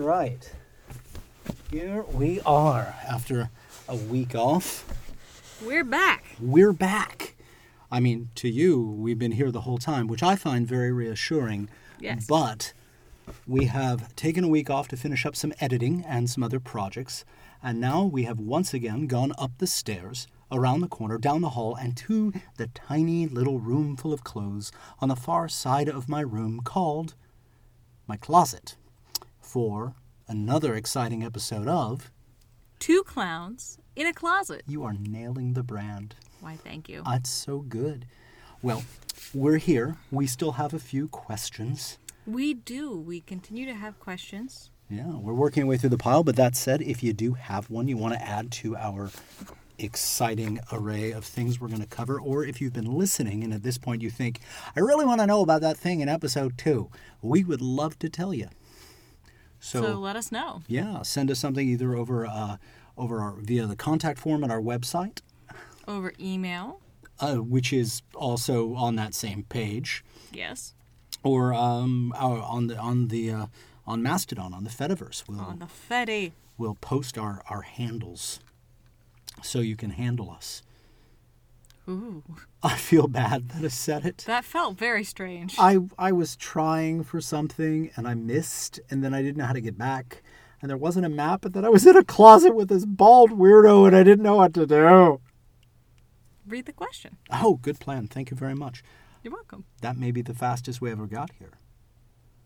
Right. Here we are after a week off. We're back. We're back. I mean, to you, we've been here the whole time, which I find very reassuring. Yes. But we have taken a week off to finish up some editing and some other projects. And now we have once again gone up the stairs, around the corner, down the hall, and to the tiny little room full of clothes on the far side of my room called my closet for another exciting episode of Two clowns in a closet. You Are Nailing the Brand. Why, thank you. Ah, That's so good. Well, we're here. We still have a few questions. We do. We continue to have questions. Yeah, we're working our way through the pile, but that said, if you do have one you want to add to our exciting array of things we're going to cover, or if you've been listening and at this point you think, I really want to know about that thing in episode two, we would love to tell you. So, So, let us know. yeah, send us something either over uh, over our, via the contact form at our website, Over email. uh, which is also on that same page, Yes. or um, our- on the on the uh, on Mastodon on the Fediverse. We'll On the Fetty. we'll post our our handles so you can handle us. Ooh. I feel bad that I said it. That felt very strange. I I was trying for something and I missed, and then I didn't know how to get back, and there wasn't a map, and then I was in a closet with this bald weirdo, and I didn't know what to do. Read the question. Oh, good plan. Thank you very much. You're welcome. That may be the fastest we ever got here.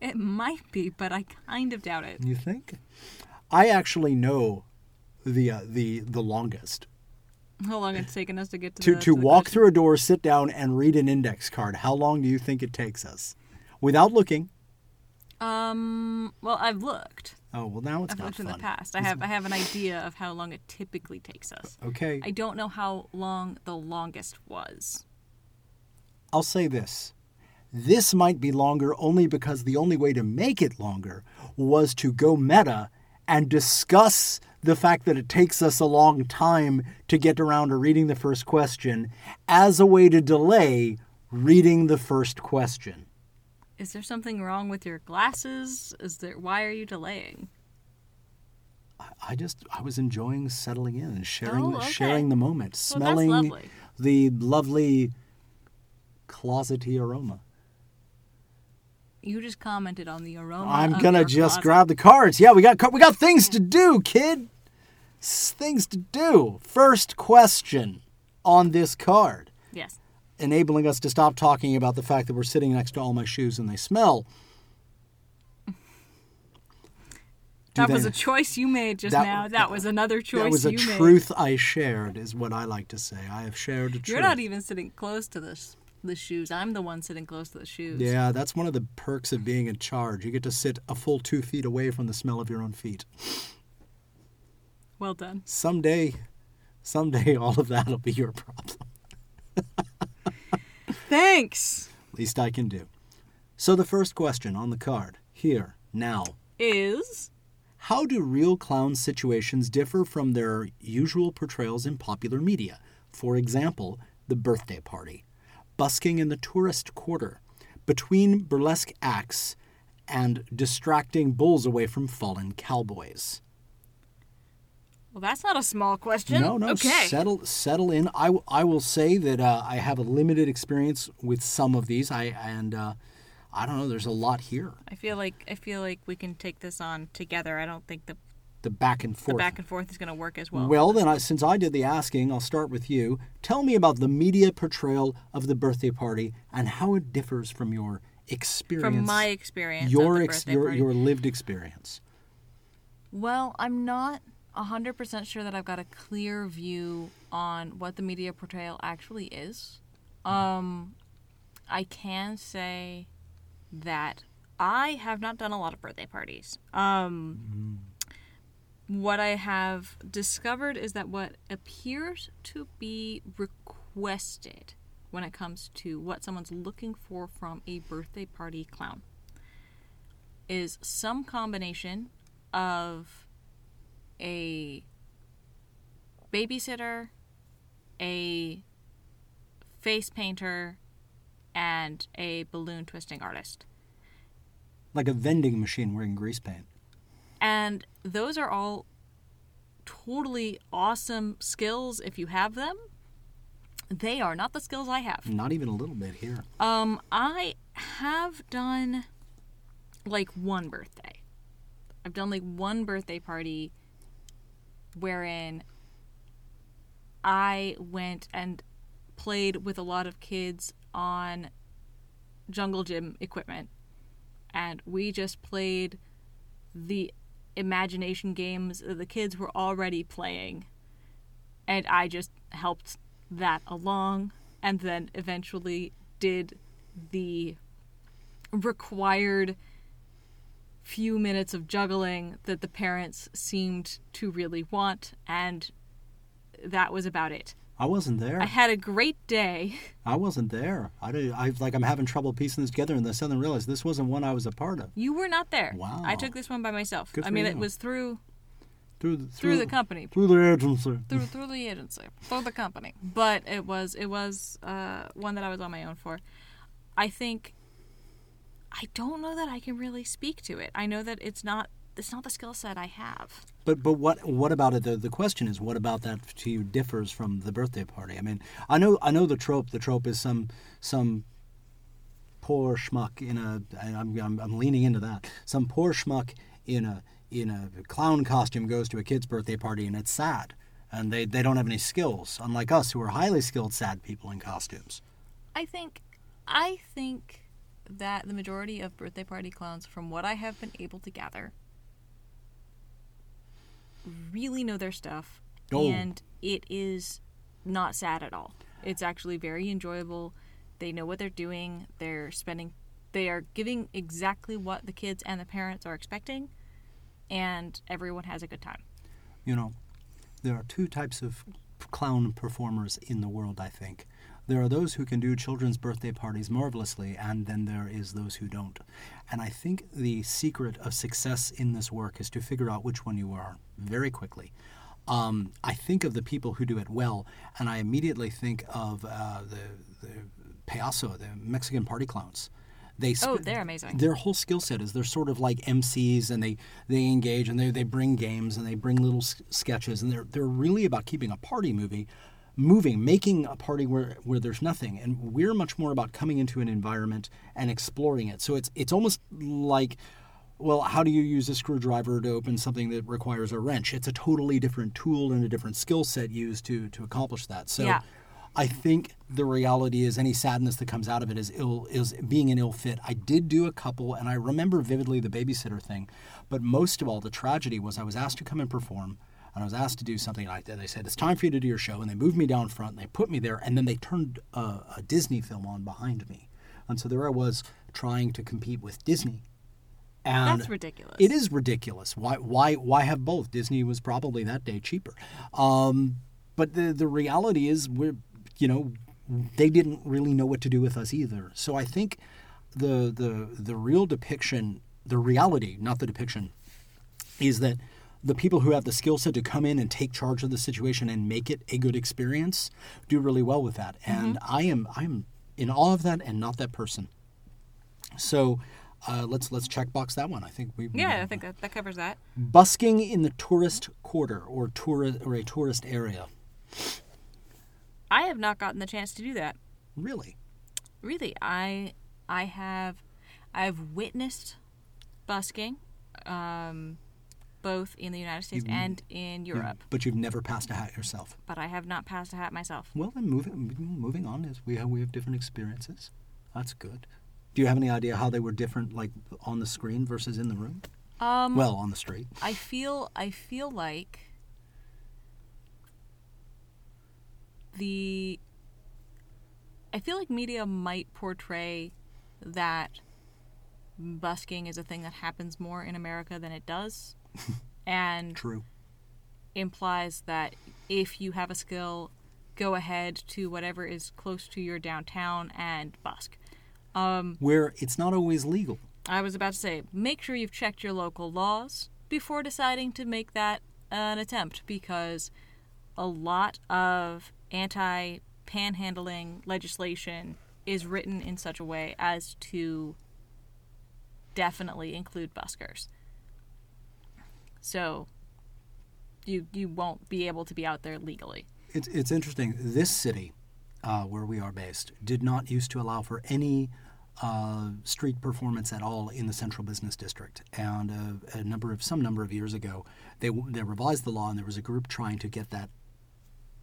It might be, but I kind of doubt it. You think? I actually know the uh, the the longest. How long it's taken us to get to To the, to the walk through a door, sit down, and read an index card. How long do you think it takes us, without looking? Um. Well, I've looked. Oh well, now it's I've not looked in the past. I have. I have an idea of how long it typically takes us. Okay, I don't know how long the longest was. I'll say this. This might be longer only because the only way to make it longer was to go meta and discuss the fact that it takes us a long time to get around to reading the first question as a way to delay reading the first question. Is there something wrong with your glasses? Is there? Why are you delaying? I- I just I was enjoying settling in and sharing Oh, okay. sharing the moment, Well, smelling lovely. the lovely closety aroma. You just commented on the aroma. I'm gonna just closet. grab the cards. Yeah, we got we got things to do, kid. Things to do. First question on this card, Yes. enabling us to stop talking about the fact that we're sitting next to all my shoes and they smell. Do That they- was a choice you made just That- now. That was another choice that was a you made. truth I shared, is what I like to say. I have shared a truth. You're not even sitting close to the s- the shoes. I'm the one sitting close to the shoes. Yeah, that's one of the perks of being in charge. You get to sit a full two feet away from the smell of your own feet. Well done. Someday, someday, all of that'll be your problem. Thanks. Least I can do. So, the first question on the card here, now. Is How do real clown situations differ from their usual portrayals in popular media? For example, the birthday party, busking in the tourist quarter, between burlesque acts, and distracting bulls away from fallen cowboys. Well, that's not a small question. No, no, Okay. settle settle in. I, w- I will say that uh, I have a limited experience with some of these. I and uh, I don't know. There's a lot here. I feel like I feel like we can take this on together. I don't think the The back and forth. the forth. back and forth is going to work as well. Well, then, I, since I did the asking, I'll start with you. Tell me about the media portrayal of the birthday party and how it differs from your experience. from my experience, your of the ex- your party. your lived experience. Well, I'm not 100% sure that I've got a clear view on what the media portrayal actually is. Um, I can say that I have not done a lot of birthday parties. Um, What I have discovered is that what appears to be requested when it comes to what someone's looking for from a birthday party clown is some combination of a babysitter, a face painter, and a balloon twisting artist. Like a vending machine wearing grease paint. And those are all totally awesome skills if you have them. They are not the skills I have. Not even a little bit here. Um, I have done like one birthday. I've done like one birthday party wherein I went and played with a lot of kids on jungle gym equipment. And we just played the imagination games that the kids were already playing. And I just helped that along and then eventually did the required few minutes of juggling that the parents seemed to really want and that was about it. I wasn't there. I had a great day. I wasn't there. I, I like I'm having trouble piecing this together, and then suddenly realized this wasn't one I was a part of. You were not there. Wow. I took this one by myself. Good I mean, you. it was through Through the, through the company, through the agency. through through the agency, through the company. But it was it was uh, one that I was on my own for. I think I don't know that I can really speak to it. I know that it's not it's not the skill set I have. But but what what about it? The, the question is, what about that to you differs from the birthday party? I mean, I know I know the trope. The trope is some some poor schmuck in a. I'm I'm, I'm leaning into that. Some poor schmuck in a in a clown costume goes to a kid's birthday party and it's sad, and they they don't have any skills. Unlike us, who are highly skilled sad people in costumes. I think I think that the majority of birthday party clowns, from what I have been able to gather, really know their stuff, Oh. and it is not sad at all. It's actually very enjoyable. They know what they're doing. They're spending. They are giving exactly what the kids and the parents are expecting, and everyone has a good time. You know, there are two types of clown performers in the world, I think. There are those who can do children's birthday parties marvelously, and then there is those who don't. And I think the secret of success in this work is to figure out which one you are very quickly. Um, I think of the people who do it well, and I immediately think of uh, the, the payaso, the Mexican party clowns. They Oh, sp- they're amazing. their whole skill set is they're sort of like MCs and they, they engage and they, they bring games and they bring little s- sketches and they're they're really about keeping a party movie moving, making a party where where there's nothing. And we're much more about coming into an environment and exploring it. So it's it's almost like well, how do you use a screwdriver to open something that requires a wrench? It's a totally different tool and a different skill set used to to accomplish that. So Yeah. I think the reality is any sadness that comes out of it is ill is being an ill fit. I did do a couple, and I remember vividly the babysitter thing, but most of all, the tragedy was I was asked to come and perform, and I was asked to do something, and I, they said it's time for you to do your show, and they moved me down front, and they put me there, and then they turned a, a Disney film on behind me, and so there I was trying to compete with Disney. And That's ridiculous. It is ridiculous. Why? Why? Why have both? Disney was probably that day cheaper. Um, but the the reality is, we're you know, they didn't really know what to do with us either. So I think the the the real depiction, the reality, not the depiction, is that the people who have the skill set to come in and take charge of the situation and make it a good experience do really well with that. And I am I am in awe of that and not that person. So uh, let's let's check box that one. I think we Yeah, I think that, that covers that. busking in the tourist quarter or tourist or a tourist area. I have not gotten the chance to do that. Really, Really, I I have I've witnessed busking, um, both in the United States and in Europe, but you've never passed a hat yourself. but I have not passed a hat myself. Well, then moving moving on is we have we have different experiences. That's good. Do you have any idea how they were different, like on the screen versus in the room? Um, Well, on the street. I feel I feel like the I feel like media might portray that busking is a thing that happens more in America than it does. and True. implies that if you have a skill, go ahead to whatever is close to your downtown and busk. Um, Where it's not always legal. I was about to say, make sure you've checked your local laws before deciding to make that an attempt because a lot of anti panhandling legislation is written in such a way as to definitely include buskers. So you you won't be able to be out there legally. It's, it's interesting. This city, uh, where we are based, did not used to allow for any uh, street performance at all in the central business district. And uh, a number of some number of years ago, they they revised the law, and there was a group trying to get that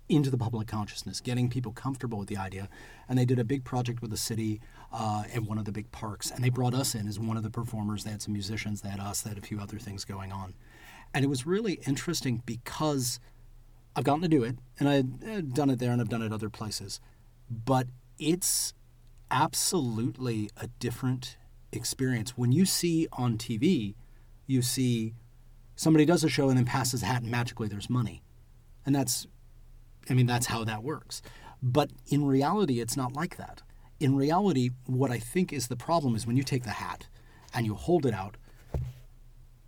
into the public consciousness, getting people comfortable with the idea. And they did a big project with the city uh, at one of the big parks, and they brought us in as one of the performers. They had some musicians, they had us, they had a few other things going on, and it was really interesting because I've gotten to do it, and I've eh, done it there, and I've done it other places, but it's absolutely a different experience when you see on TV. You see somebody does a show and then passes a hat, and magically there's money, and that's I mean, that's how that works. But in reality, it's not like that. In reality, what I think is the problem is when you take the hat and you hold it out,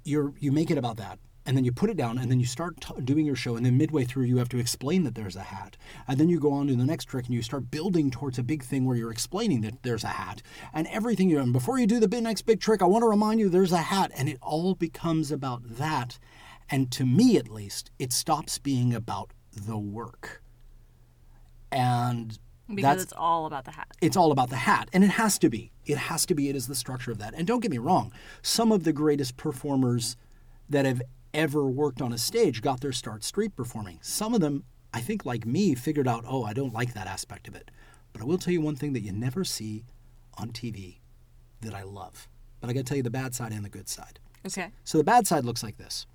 you're, you make it about that. And then you put it down, and then you start t- doing your show. And then midway through, you have to explain that there's a hat. And then you go on to the next trick, and you start building towards a big thing where you're explaining that there's a hat. And everything you and before you do the next big trick, I want to remind you there's a hat. And it all becomes about that. And to me, at least, it stops being about the work. And Because that's it's all about the hat. it's all about the hat and it has to be it has to be it is the structure of that and don't get me wrong some of the greatest performers that have ever worked on a stage got their start street performing some of them i think like me figured out oh i don't like that aspect of it but i will tell you one thing that you never see on tv that i love but i got to tell you the bad side and the good side Okay. so the bad side looks like this.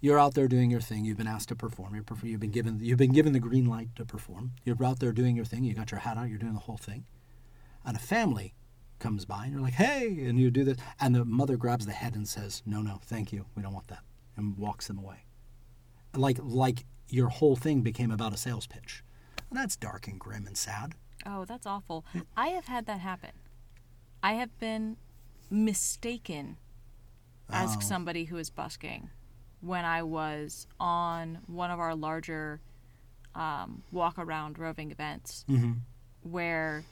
You're out there doing your thing. You've been asked to perform. You're perf- You've been given. You've been given the green light to perform. You're out there doing your thing. You got your hat on. You're doing the whole thing. And a family comes by, and you're like, "Hey!" And you do this, and the mother grabs the head and says, "No, no, thank you. We don't want that," and walks them away. Like like your whole thing became about a sales pitch. And that's dark and grim and sad. Oh, that's awful. I have had that happen. I have been mistaken as Oh. somebody who is busking when I was on one of our larger um, walk around roving events Mm-hmm. where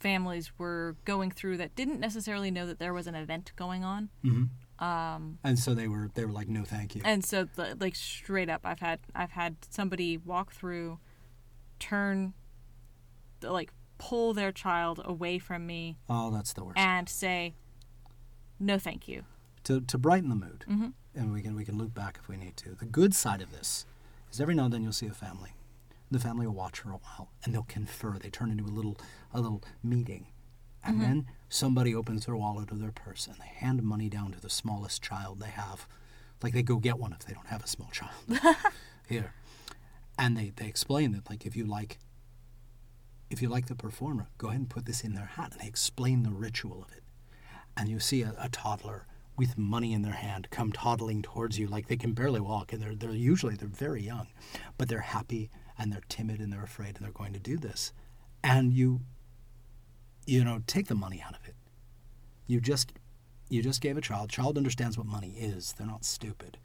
families were going through that didn't necessarily know that there was an event going on. Mm-hmm. Um, And so they were they were like, "No, thank you." and so the, like straight up i've had i've had somebody walk through turn like pull their child away from me oh, that's the worst. and say no thank you to, to brighten the mood, Mhm. and we can we can loop back if we need to. The good side of this is every now and then you'll see a family. The family will watch for a while, and they'll confer. They turn into a little a little meeting, and mm-hmm. then somebody opens their wallet or their purse, and they hand money down to the smallest child they have, like they go get one if they don't have a small child. Here, and they they explain that like if you like. If you like the performer, go ahead and put this in their hat, and they explain the ritual of it and you see a, a toddler with money in their hand come toddling towards you like they can barely walk and they're, they're usually they're very young but they're happy and they're timid and they're afraid and they're going to do this and you you know take the money out of it. You just you just gave a child. Child understands what money is. They're not stupid.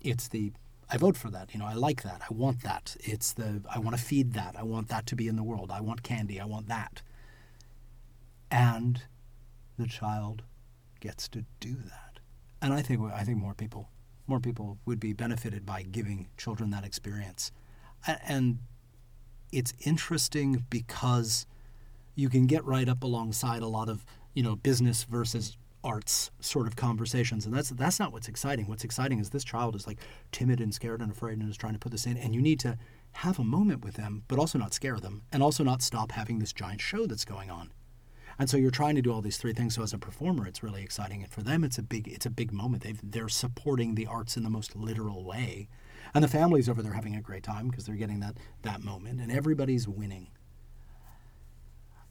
It's the i vote for that. You know i like that. I want that. It's the i want to feed that. I want that to be in the world. I want candy. I want that. And the child gets to do that. And I think I think more people more people would be benefited by giving children that experience. And it's interesting because you can get right up alongside a lot of, you know, business versus arts sort of conversations and that's that's not what's exciting. What's exciting is this child is like timid and scared and afraid and is trying to put this in and you need to have a moment with them but also not scare them and also not stop having this giant show that's going on. And so you're trying to do all these three things. So as a performer, it's really exciting, and for them, it's a big it's a big moment. They've, they're supporting the arts in the most literal way, and the families over there having a great time because they're getting that that moment, and everybody's winning.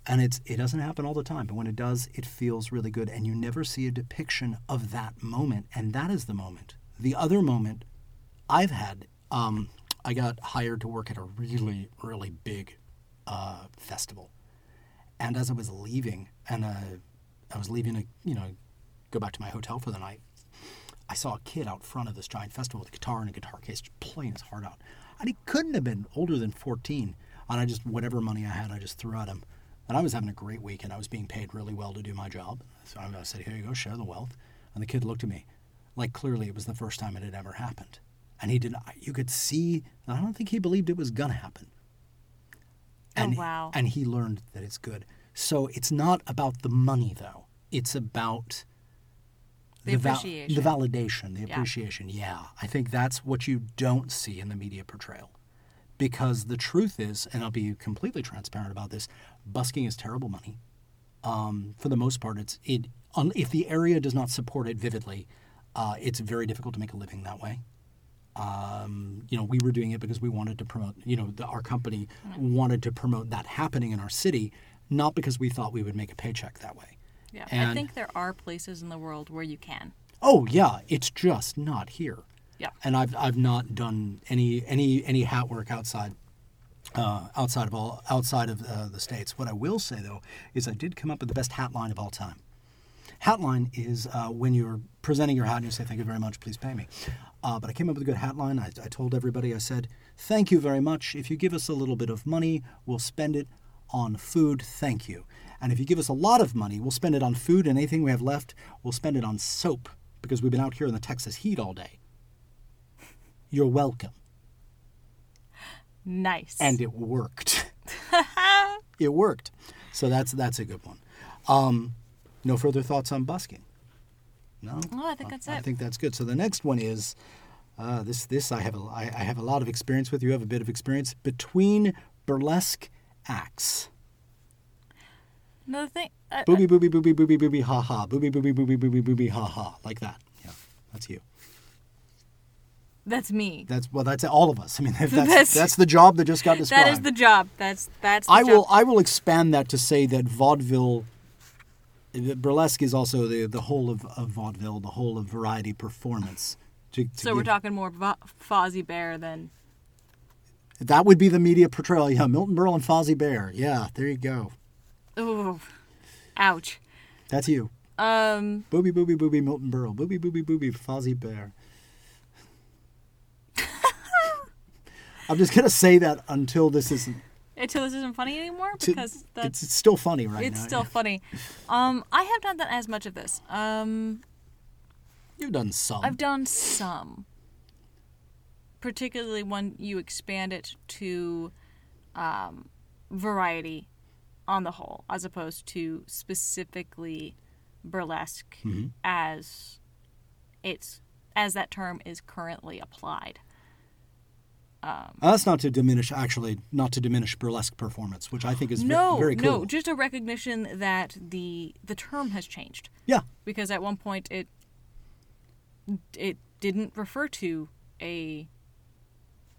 And it's it doesn't happen all the time, but when it does, it feels really good, and you never see a depiction of that moment, and that is the moment. The other moment I've had, um, I got hired to work at a really really big uh, festival and as I was leaving, and uh, I was leaving to, you know, go back to my hotel for the night, I saw a kid out front of this giant festival with a guitar and a guitar case, playing his heart out. And he couldn't have been older than 14. And I just, whatever money I had, I just threw at him. And I was having a great weekend. I was being paid really well to do my job. So I said, here you go, share the wealth. And the kid looked at me like clearly it was the first time it had ever happened. And he did not, you could see, I don't think he believed it was going to happen. Oh, And, wow. And he learned that it's good. So it's not about the money, though. It's about The val- appreciation. the validation, the Yeah. appreciation. Yeah. I think that's what you don't see in the media portrayal. Because the truth is, and I'll be completely transparent about this, busking is terrible money. Um, for the most part, it's it. Un, if the area does not support it vividly, uh, it's very difficult to make a living that way. Um, you know, we were doing it because we wanted to promote. You know, the, our company wanted to promote that happening in our city, not because we thought we would make a paycheck that way. Yeah, I think there are places in the world where you can. Oh yeah, it's just not here. Yeah. And I've I've not done any any any hat work outside uh, outside of all outside of uh, the states. What I will say though is I did come up with the best hat line of all time. Hat line is uh, when you're presenting your hat and you say thank you very much, please pay me. Uh, but I came up with a good hat line. I, I told everybody I said thank you very much. If you give us a little bit of money, we'll spend it on food. Thank you. And if you give us a lot of money, we'll spend it on food, and anything we have left, we'll spend it on soap because we've been out here in the Texas heat all day. You're welcome. Nice. And it worked. it worked. So that's that's a good one. Um, no further thoughts on busking? No. Oh, I think that's I it. think that's good. So the next one is uh, this. This I have a I, I have a lot of experience with. You have a bit of experience between burlesque acts. Another thing. Uh, Booby booby booby booby booby ha ha. Booby booby booby booby booby ha ha. Like that. Yeah, that's you. That's me. That's well. That's all of us. I mean, that's That's- that's, the job that just got described. That is the job. That's that's. The I will. I will expand that to say that vaudeville burlesque is also the the whole of, of vaudeville, the whole of variety performance. To, to So we're talking more Fo- Fozzie Bear than. That would be the media portrayal. Yeah, Milton Berle and Fozzie Bear. Yeah, there you go. Ooh, ouch. That's you. Um. Booby booby booby Milton Berle. Booby booby booby Fozzie Bear. I'm just gonna say that until this isn't. Until this isn't funny anymore because that's it's still funny right it's now. still yeah. funny. Um, I have not done as much of this. Um, You've done some. I've done some, particularly when you expand it to um, variety on the whole, as opposed to specifically burlesque Mm-hmm. as it's as that term is currently applied. Uh, that's not to diminish, actually, not to diminish burlesque performance, which I think is no, very cool. no, just a recognition that the the term has changed. yeah, because at one point it it didn't refer to a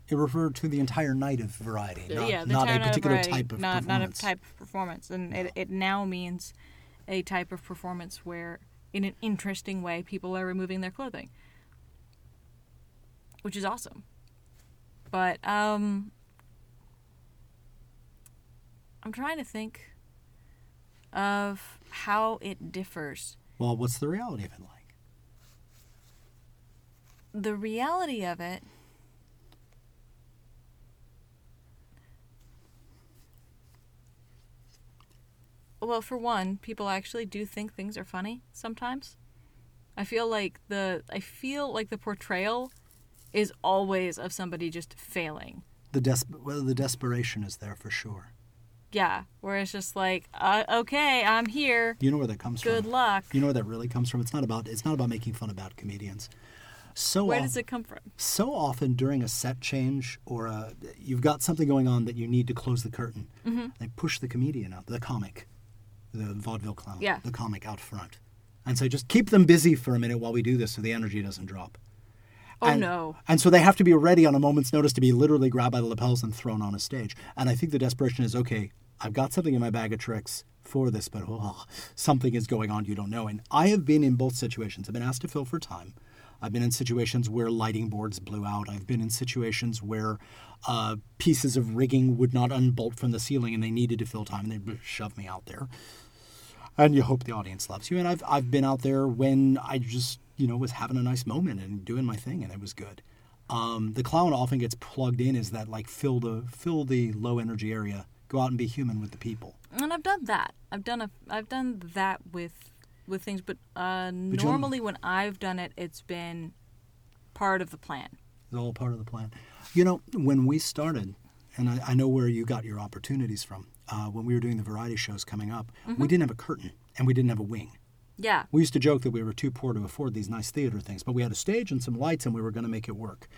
it referred to the entire night of variety, not, yeah the not a particular variety, type of not performance. not a type of performance and it, it now means a type of performance where in an interesting way people are removing their clothing which is awesome but um i'm trying to think of how it differs Well, what's the reality of it like? the reality of it well for one people actually do think things are funny sometimes i feel like the i feel like the portrayal is always of somebody just failing The des- well, the desperation is there for sure. yeah where it's just like uh, okay i'm here You know where that comes good from. Good luck You know where that really comes from. It's not about. It's not about making fun about comedians. So where often, does it come from so often during a set change or a, you've got something going on that you need to close the curtain. Mm-hmm. They push the comedian out, the comic, the vaudeville clown, Yeah. the comic out front, and say just keep them busy for a minute while we do this, so the energy doesn't drop. Oh and, no And so they have to be ready on a moment's notice to be literally grabbed by the lapels and thrown on a stage. And I think the desperation is okay, I've got something in my bag of tricks for this, but oh, something is going on you don't know. And I have been in both situations. I've been asked to fill for time. I've been in situations where lighting boards blew out. I've been in situations where uh, pieces of rigging would not unbolt from the ceiling and they needed to fill time and they shove me out there and you hope the audience loves you. And I've I've been out there when I just you know was having a nice moment and doing my thing, and it was good. Um, the clown often gets plugged in as that like fill the fill the low energy area, go out and be human with the people. and I've done that. I've done a I've done that with with things, but uh, you'll- normally when I've done it, it's been part of the plan. It's all part of the plan. You know, when we started, and I, I know where you got your opportunities from. Uh, when we were doing the variety shows coming up, we didn't have a curtain and we didn't have a wing. Yeah. We used to joke that we were too poor to afford these nice theater things, but we had a stage and some lights and we were going to make it work.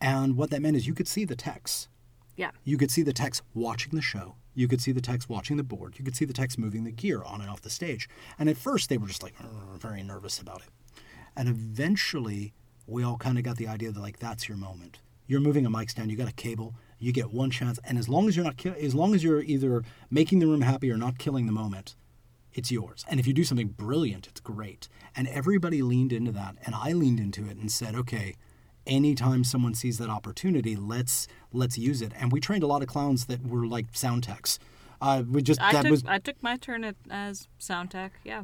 And what that meant is you could see the techs. Yeah. You could see the techs watching the show. You could see the techs watching the board. You could see the techs moving the gear on and off the stage. And at first, they were just like mm, very nervous about it. And eventually, we all kind of got the idea that like that's your moment. You're moving a mic stand. You got a cable. You get one chance, and as long as you're not, ki- as long as you're either making the room happy or not killing the moment, it's yours. And if you do something brilliant, it's great. And everybody leaned into that, and I leaned into it and said, okay, anytime someone sees that opportunity, let's let's use it. And we trained a lot of clowns that were like sound techs. Uh, we just I that took was I took my turn at, as sound tech. Yeah.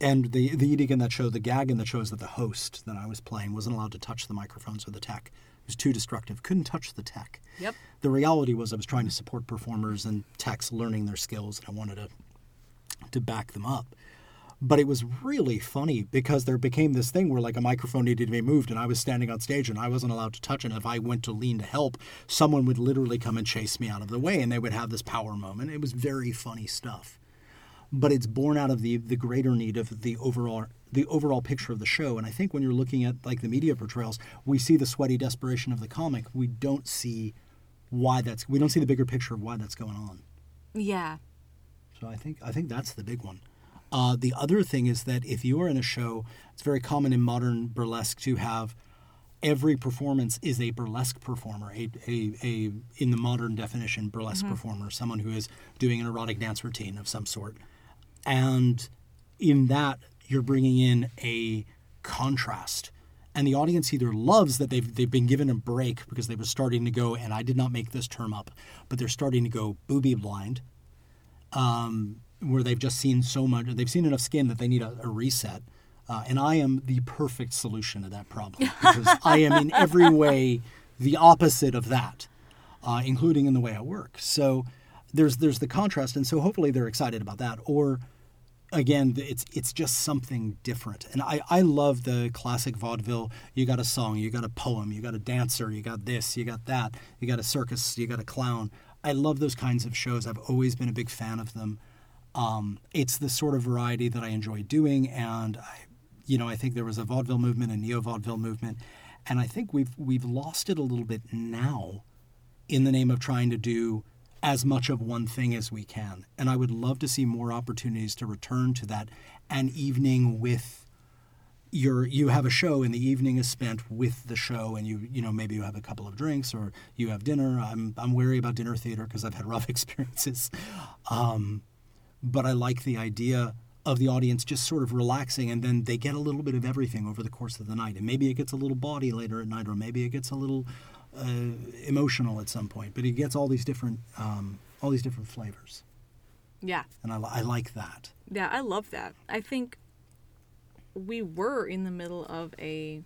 and the the edict in that show, the gag in that show is that the host that I was playing wasn't allowed to touch the microphones or the tech. It was too destructive. Couldn't touch the tech. Yep. The reality was I was trying to support performers and techs learning their skills, and I wanted to to back them up. But it was really funny because there became this thing where like a microphone needed to be moved, and I was standing on stage and I wasn't allowed to touch it. And if I went to lean to help, someone would literally come and chase me out of the way, and they would have this power moment. It was very funny stuff but it's born out of the the greater need of the overall the overall picture of the show. And I think when you're looking at like the media portrayals, we see the sweaty desperation of the comic. We don't see why that's we don't see the bigger picture of why that's going on. Yeah. So I think I think that's the big one. Uh, the other thing is that if you are in a show, it's very common in modern burlesque to have every performance is a burlesque performer, a, a, a in the modern definition burlesque performer, someone who is doing an erotic dance routine of some sort, and in that you're bringing in a contrast. And the audience either loves that they've, they've been given a break because they were starting to go, and I did not make this term up, but they're starting to go booby blind um, where they've just seen so much, they've seen enough skin that they need a, a reset. Uh, and I am the perfect solution to that problem because I am in every way the opposite of that, uh, including in the way I work. So there's there's the contrast, and so hopefully they're excited about that. Or again, it's it's just something different. And I, I love the classic vaudeville. You got a song, you got a poem, you got a dancer, you got this, you got that, you got a circus, you got a clown. I love those kinds of shows. I've always been a big fan of them. Um, it's the sort of variety that I enjoy doing, and I, you know, I think there was a vaudeville movement, a neo vaudeville movement, and I think we've we've lost it a little bit now, in the name of trying to do as much of one thing as we can. And I would love to see more opportunities to return to that. An evening with your you have a show and the evening is spent with the show and you you know maybe you have a couple of drinks or you have dinner. I'm I'm wary about dinner theater because I've had rough experiences. Um, but I like the idea of the audience just sort of relaxing and then they get a little bit of everything over the course of the night. And maybe it gets a little bawdy later at night or maybe it gets a little uh, emotional at some point, but it gets all these different um, all these different flavors, Yeah. and I, I like that. Yeah, I love that. I think we were in the middle of a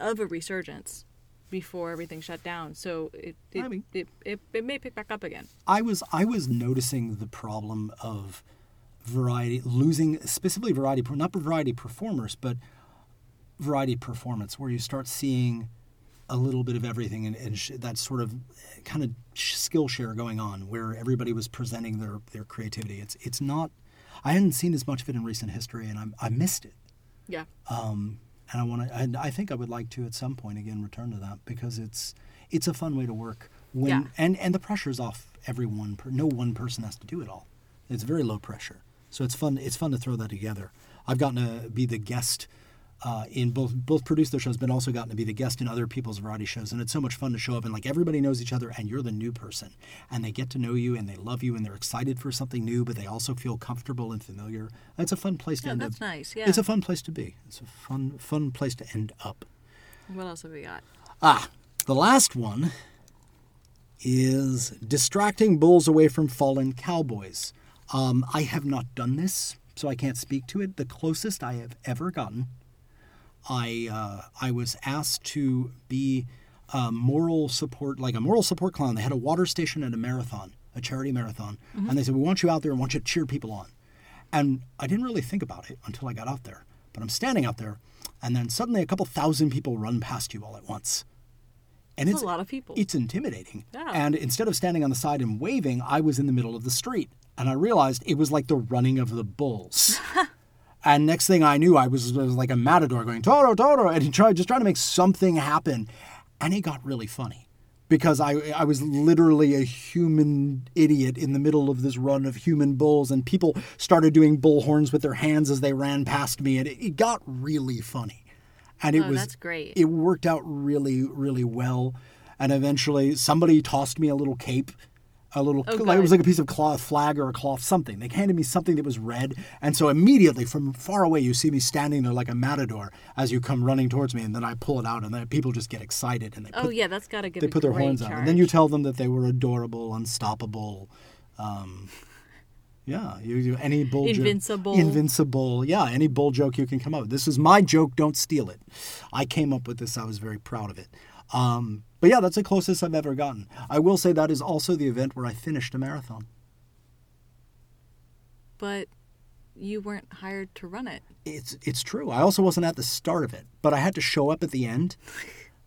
of a resurgence before everything shut down. So it it, I mean- it, it, it may pick back up again. I was I was noticing the problem of variety losing specifically variety not variety performers but variety performance where you start seeing a little bit of everything and, and sh- that sort of kind of skill share going on where everybody was presenting their their creativity it's it's not I hadn't seen as much of it in recent history and I, I missed it Yeah. um, and I want to. And I think I would like to at some point again return to that because it's it's a fun way to work. When Yeah. and and the pressure's off every one. Per, no one person has to do it all. It's very low pressure, so it's fun. It's fun to throw that together. I've gotten to be the guest. Uh, in both both produce their shows, but also gotten to be the guest in other people's variety shows, and it's so much fun to show up and like everybody knows each other, and you're the new person, and they get to know you, and they love you, and they're excited for something new, but they also feel comfortable and familiar. It's a fun place to Yeah, end that's up. nice. Yeah. It's a fun place to be. It's a fun, fun place to end up. what else have we got? Ah, the last one is distracting bulls away from fallen cowboys. Um, I have not done this, so I can't speak to it. The closest I have ever gotten, I uh, I was asked to be a moral support, like a moral support clown. They had a water station at a marathon, a charity marathon, and they said, "We want you out there and want you to cheer people on." And I didn't really think about it until I got out there. But I'm standing out there, and then suddenly a couple thousand people run past you all at once. And That's it's a lot of people. It's intimidating. Yeah. And instead of standing on the side and waving, I was in the middle of the street. And I realized it was like the running of the bulls. and next thing I knew, I was, was like a matador going, Toro, Toro, and he tried, just trying to make something happen. And it got really funny because I, I was literally a human idiot in the middle of this run of human bulls, and people started doing bull horns with their hands as they ran past me, and it, it got really funny. And it Oh, was that's great. It worked out really, really well. And eventually, somebody tossed me a little cape, a little Oh, like it was like a piece of cloth flag or a cloth something. They handed me something that was red, and so immediately from far away, you see me standing there like a matador as you come running towards me, and then I pull it out, and then people just get excited and they oh yeah, that's got to give. they put their horns out, charge. and then you tell them that they were adorable, unstoppable. Um, yeah, you, you any bull joke- Invincible. invincible. Yeah, any bull joke you can come up with. This is my joke. Don't steal it. I came up with this. I was very proud of it. Um, but yeah, that's the closest I've ever gotten. I will say that is also the event where I finished a marathon. But you weren't hired to run it. It's it's true. I also wasn't at the start of it, but I had to show up at the end.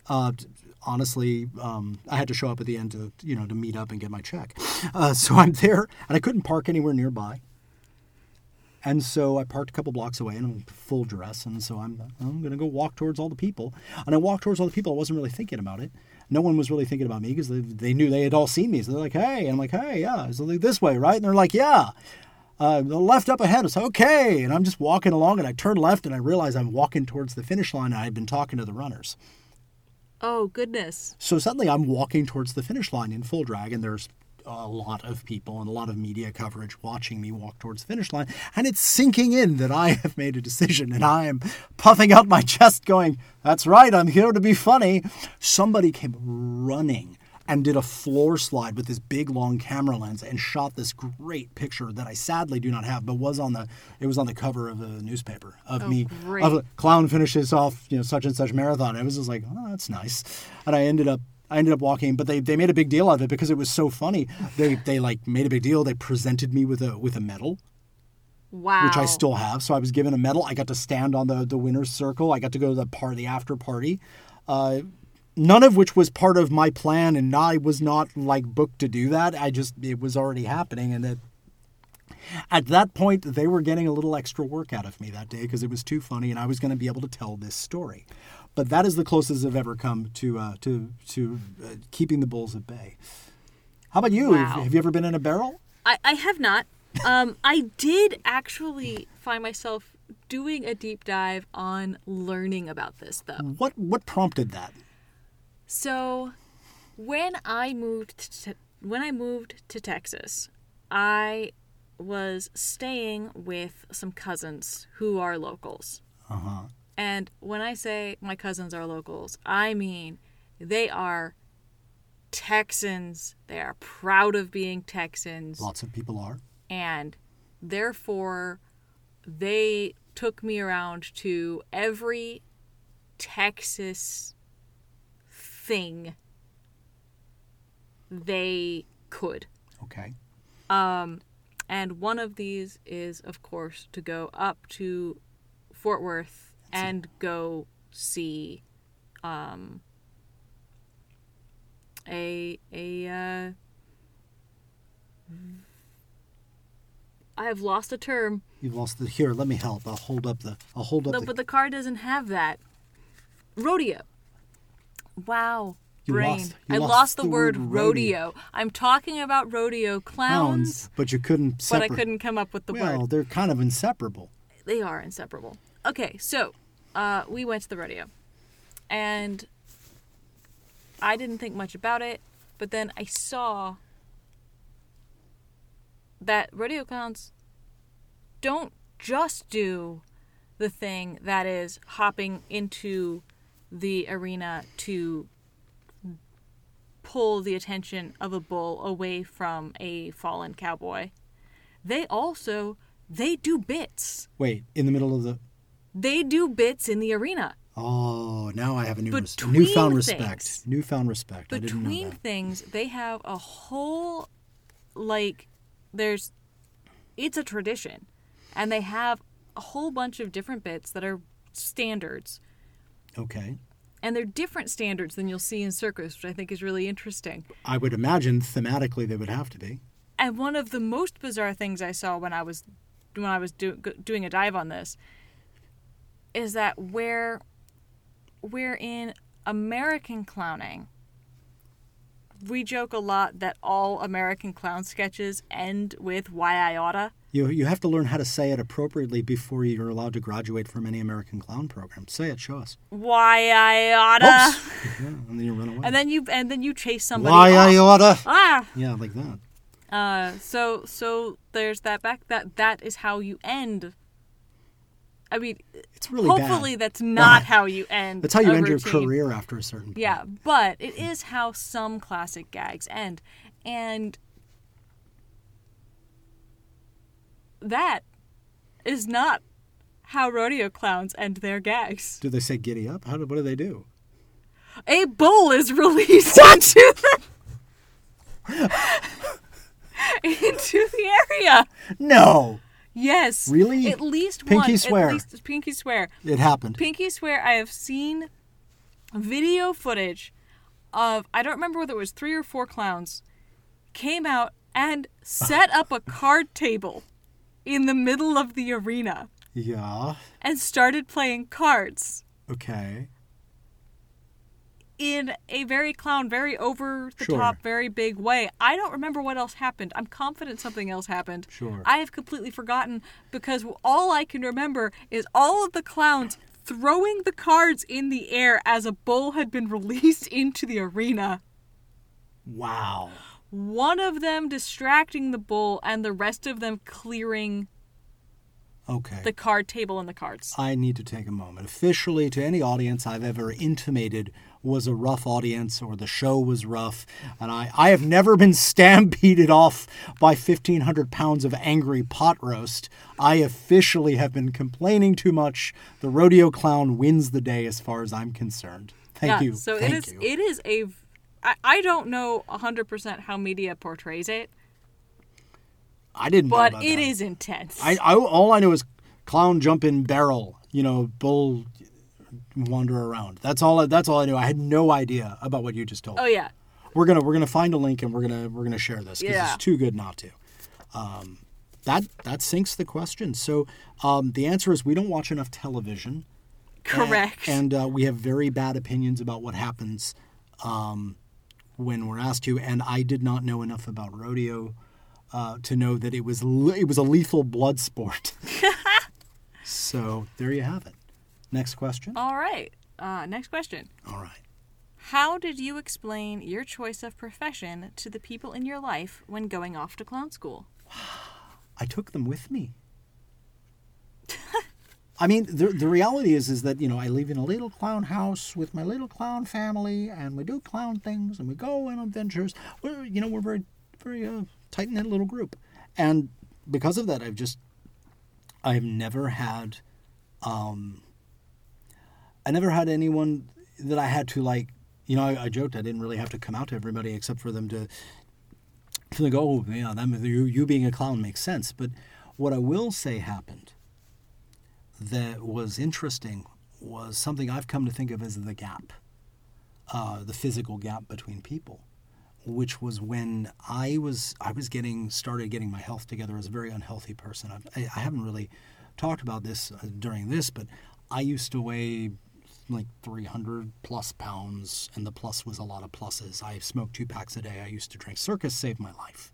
Uh, honestly, um, I had to show up at the end to you know to meet up and get my check. Uh, so I'm there, and I couldn't park anywhere nearby. And so I parked a couple blocks away in a full dress, and so I'm I'm gonna go walk towards all the people. And I walked towards all the people. I wasn't really thinking about it. No one was really thinking about me because they, they knew they had all seen me. So they're like, "Hey," and I'm like, "Hey, yeah." So like this way, right? And they're like, "Yeah." uh, the left up ahead. It's okay. And I'm just walking along and I turn left and I realize I'm walking towards the finish line and I had been talking to the runners. Oh goodness. So suddenly I'm walking towards the finish line in full drag and there's a lot of people and a lot of media coverage watching me walk towards the finish line. And it's sinking in that I have made a decision and I am puffing out my chest going, that's right, I'm here to be funny. Somebody came running and did a floor slide with this big long camera lens and shot this great picture that I sadly do not have, but was on the it was on the cover of a newspaper of Oh, me great. of a clown finishes off you know such and such marathon. It was just like oh that's nice, and I ended up I ended up walking, but they, they made a big deal out of it because it was so funny. They they like made a big deal. They presented me with a with a medal Wow. which I still have. So I was given a medal. I got to stand on the the winner's circle. I got to go to the part the after party. Uh, none of which was part of my plan, and I was not like booked to do that. I just it was already happening, and that at that point they were getting a little extra work out of me that day because it was too funny, and I was going to be able to tell this story. But that is the closest I've ever come to uh, to to uh, keeping the bulls at bay. How about you? Have, have you ever been in a barrel? I, I have not. Um, I did actually find myself doing a deep dive on learning about this though. What what prompted that? So, when I moved to when I moved to Texas, I was staying with some cousins who are locals. Uh huh. And when I say my cousins are locals, I mean they are Texans. They are proud of being Texans. Lots of people are. and therefore they took me around to every Texas thing they could. Okay. Um, And one of these is, of course, to go up to Fort Worth and go see um, a a uh, I have lost a term, You've lost the here. Let me help. I'll hold up the. I'll hold up no, the. but the car doesn't have that. Rodeo. Wow. You Brain. lost- I lost lost the, the word, word rodeo. rodeo. I'm talking about rodeo clowns, but you couldn't. but I couldn't come up with the Well, word. Well, they're kind of inseparable. they are inseparable. Okay, so uh, we went to the rodeo, and I didn't think much about it, but then I saw that rodeo clowns don't just do the thing that is hopping into the arena to pull the attention of a bull away from a fallen cowboy. They also they do bits. Wait, in the middle of the. They do bits in the arena. Oh, now I have a new res- newfound respect. Newfound respect. I didn't know Between things, they have a whole like there's it's a tradition. and they have a whole bunch of different bits that are standards. Okay. And they're different standards than you'll see in circus, which I think is really interesting. I would imagine thematically they would have to be. And one of the most bizarre things I saw when I was when I was do, doing a dive on this is that where where in American clowning we joke a lot that all American clown sketches end with "Why I oughta." You you have to learn how to say it appropriately before you're allowed to graduate from any American clown program. Say it, show us. Why I oughta. Yeah, and then you run away. And then you and then you chase somebody. Why off. I oughta. ah. Yeah, like that. Uh, so so there's that back that that is how you end. I mean, It's really hopefully bad. that's not how you end. That's how you end your career after a certain point. Yeah, but it is how some classic gags end, and that is not how rodeo clowns end their gags. Do they say giddy up? How do, what do they do? A bull is released into the into the area. No. Yes. Really? At least Pinky one. swear. At least pinky swear. It happened. Pinky swear. I have seen video footage of I don't remember whether it was three or four clowns came out and set up a card table in the middle of the arena Yeah. and started playing cards Okay. In a very clown, very over the Sure. top, very big way. I don't remember what else happened. I'm confident something else happened. Sure. I have completely forgotten because all I can remember is all of the clowns throwing the cards in the air as a bull had been released into the arena. Wow. One of them distracting the bull and the rest of them clearing Okay. the card table and the cards. I need to take a moment. Officially, to any audience I've ever intimated was a rough audience or the show was rough, and I, I have never been stampeded off by 1,500 pounds of angry pot roast. I officially have been complaining too much. The rodeo clown wins the day as far as I'm concerned. Thank yeah, you. So Thank it is you. it is a I, I don't know 100% how media portrays it, I didn't know but it that. is intense. I, I all I know is clown jump in barrel. You know, bull wander around. That's all. I, that's all I knew. I had no idea about what you just told. Me. Oh yeah. We're gonna we're gonna find a link and we're gonna we're gonna share this because Yeah. it's too good not to. Um, that that sinks the question. So um, the answer is we don't watch enough television. Correct. And, and uh, we have very bad opinions about what happens um, when we're asked to. And I did not know enough about rodeo uh, to know that it was le- it was a lethal blood sport. so there you have it. Next question. All right. Uh, next question. All right. How did you explain your choice of profession to the people in your life when going off to clown school? I took them with me. I mean, the, the reality is is that you know I live in a little clown house with my little clown family, and we do clown things, and we go on adventures. We're you know we're very very uh, tight knit little group, and because of that, I've just I've never had, um, I never had anyone that I had to like. You know, I, I joked I didn't really have to come out to everybody except for them to to go, oh, yeah, that, you, you being a clown makes sense. But what I will say happened that was interesting was something I've come to think of as the gap, uh, the physical gap between people, which was when I was I was getting started getting my health together as a very unhealthy person. I've, I, I haven't really talked about this uh, during this, but I used to weigh like 300 plus pounds, and the plus was a lot of pluses. I smoked two packs a day. I used to drink. Circus saved my life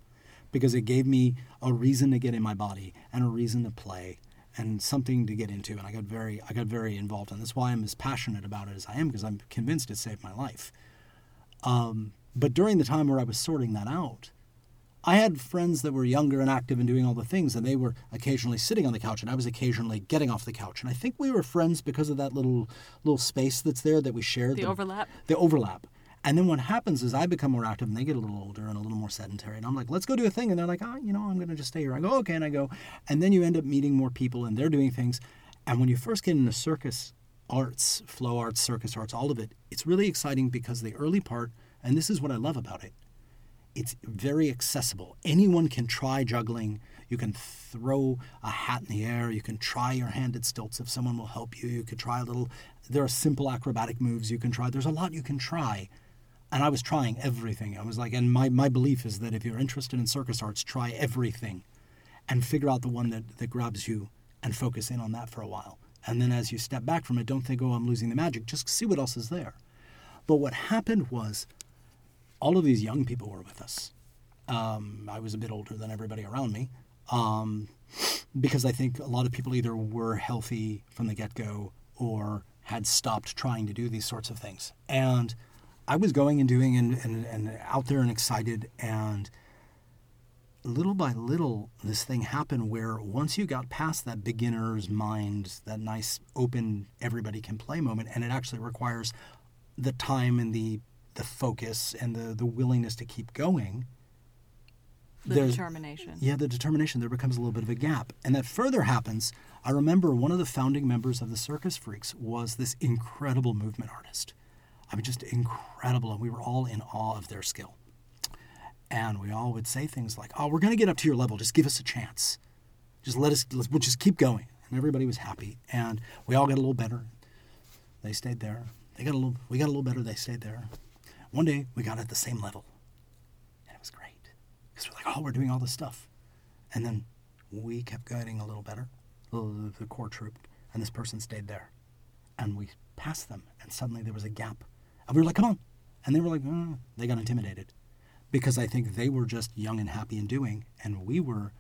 because it gave me a reason to get in my body and a reason to play and something to get into. And I got very, I got very involved, and that's why I'm as passionate about it as I am because I'm convinced it saved my life. Um, but during the time where I was sorting that out, I had friends that were younger and active and doing all the things, and they were occasionally sitting on the couch, and I was occasionally getting off the couch. And I think we were friends because of that little little space that's there that we shared. The overlap? The overlap. And then what happens is I become more active, and they get a little older and a little more sedentary. And I'm like, let's go do a thing, and they're like, oh, you know, I'm going to just stay here. I go, okay, and I go, and then you end up meeting more people, and they're doing things. And when you first get into circus arts, flow arts, circus arts, all of it, it's really exciting because the early part, and this is what I love about it it's very accessible. Anyone can try juggling. You can throw a hat in the air. You can try your hand at stilts if someone will help you. You could try a little. There are simple acrobatic moves you can try. There's a lot you can try. And I was trying everything. I was like, and my, my belief is that if you're interested in circus arts, try everything and figure out the one that, that grabs you and focus in on that for a while. And then as you step back from it, don't think, oh, I'm losing the magic. Just see what else is there. But what happened was all of these young people were with us. Um, I was a bit older than everybody around me um, because I think a lot of people either were healthy from the get go or had stopped trying to do these sorts of things. And I was going and doing and, and, and out there and excited. And little by little, this thing happened where once you got past that beginner's mind, that nice open, everybody can play moment, and it actually requires the time and the the focus and the, the willingness to keep going. The there's- determination. yeah, the determination, there becomes a little bit of a gap. And that further happens. I remember one of the founding members of the Circus Freaks was this incredible movement artist. I mean, just incredible. And we were all in awe of their skill. And we all would say things like, oh, we're going to get up to your level. Just give us a chance. Just let us, let's, we'll just keep going. And everybody was happy. And we all got a little better. They stayed there. They got a little, we got a little better. They stayed there. One day we got at the same level. And it was great. Because we're like, oh, we're doing all this stuff. And then we kept getting a little better, the, core troupe, and this person stayed there. And we passed them, and suddenly there was a gap. And we were like, come on. And they were like, "Mm." they got intimidated. Because I think they were just young and happy in doing, and we were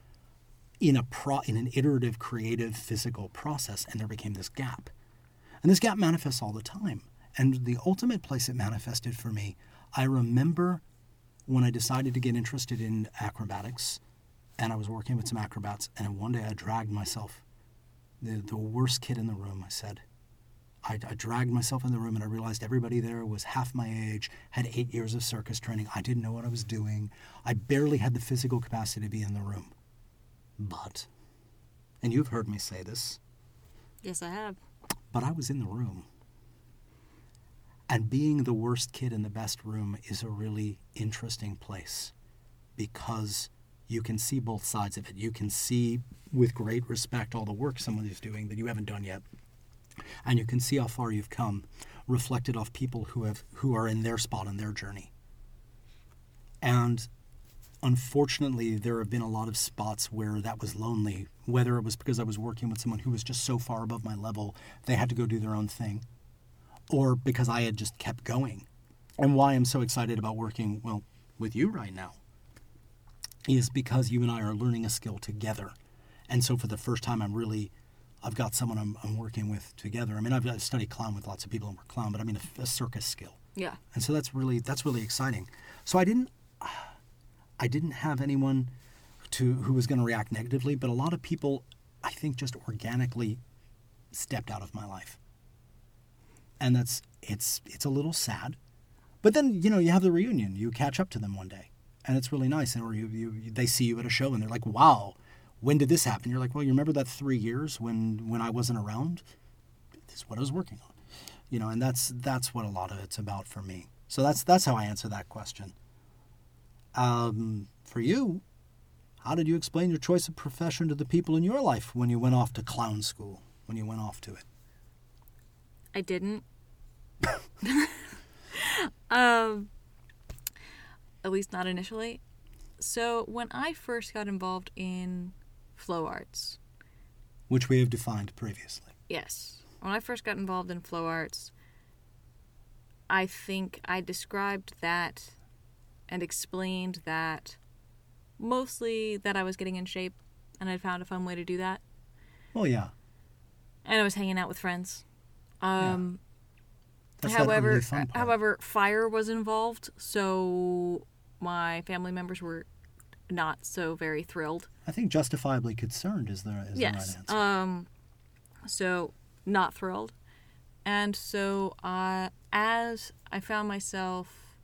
in a pro in an iterative, creative, physical process, and there became this gap. And this gap manifests all the time. And the ultimate place it manifested for me, I remember when I decided to get interested in acrobatics, and I was working with some acrobats, and one day I dragged myself, the, the worst kid in the room, I said. I, I dragged myself in the room and I realized everybody there was half my age, had eight years of circus training. I didn't know what I was doing. I barely had the physical capacity to be in the room. But, and you've heard me say this, Yes, I have. but I was in the room. And being the worst kid in the best room is a really interesting place because you can see both sides of it. You can see with great respect all the work someone is doing that you haven't done yet. And you can see how far you've come reflected off people who have who are in their spot in their journey. And unfortunately, there have been a lot of spots where that was lonely, whether it was because I was working with someone who was just so far above my level, they had to go do their own thing, or because I had just kept going. And why I'm so excited about working, well, with you right now is because you and I are learning a skill together. And so for the first time, I'm really, I've got someone I'm, I'm working with together. I mean, I've, I've studied clown with lots of people and we're clown, but I mean a, a circus skill Yeah. and so that's really that's really exciting. So I didn't I didn't have anyone to who was going to react negatively, but a lot of people I think just organically stepped out of my life, and that's it's it's a little sad, but then you know you have the reunion, you catch up to them one day, and it's really nice, and or you, you they see you at a show and they're like, wow. When did this happen? You're like, well, you remember that three years when when I wasn't around? This is what I was working on you know and that's that's what a lot of it's about for me so that's that's how i answer that question um, for you how did you explain your choice of profession to the people in your life when you went off to clown school when you went off to it I didn't. um, at least not initially. So when I first got involved in flow arts, which we have defined previously yes, when I first got involved in flow arts, I think I described that and explained that mostly that I was getting in shape and I'd found a fun way to do that. well yeah And I was hanging out with friends. Um, that however, early fun part. however, fire was involved, so my family members were not so very thrilled. i think justifiably concerned is the, is yes. the right answer Um, so not thrilled, and so uh, as I found myself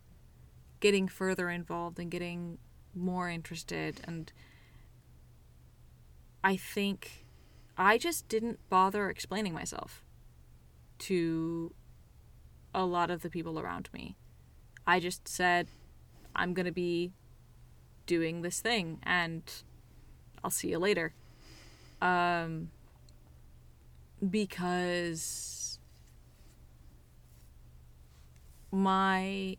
getting further involved and getting more interested, and I think I just didn't bother explaining myself to a lot of the people around me. I just said, I'm going to be doing this thing, and I'll see you later. Um, because my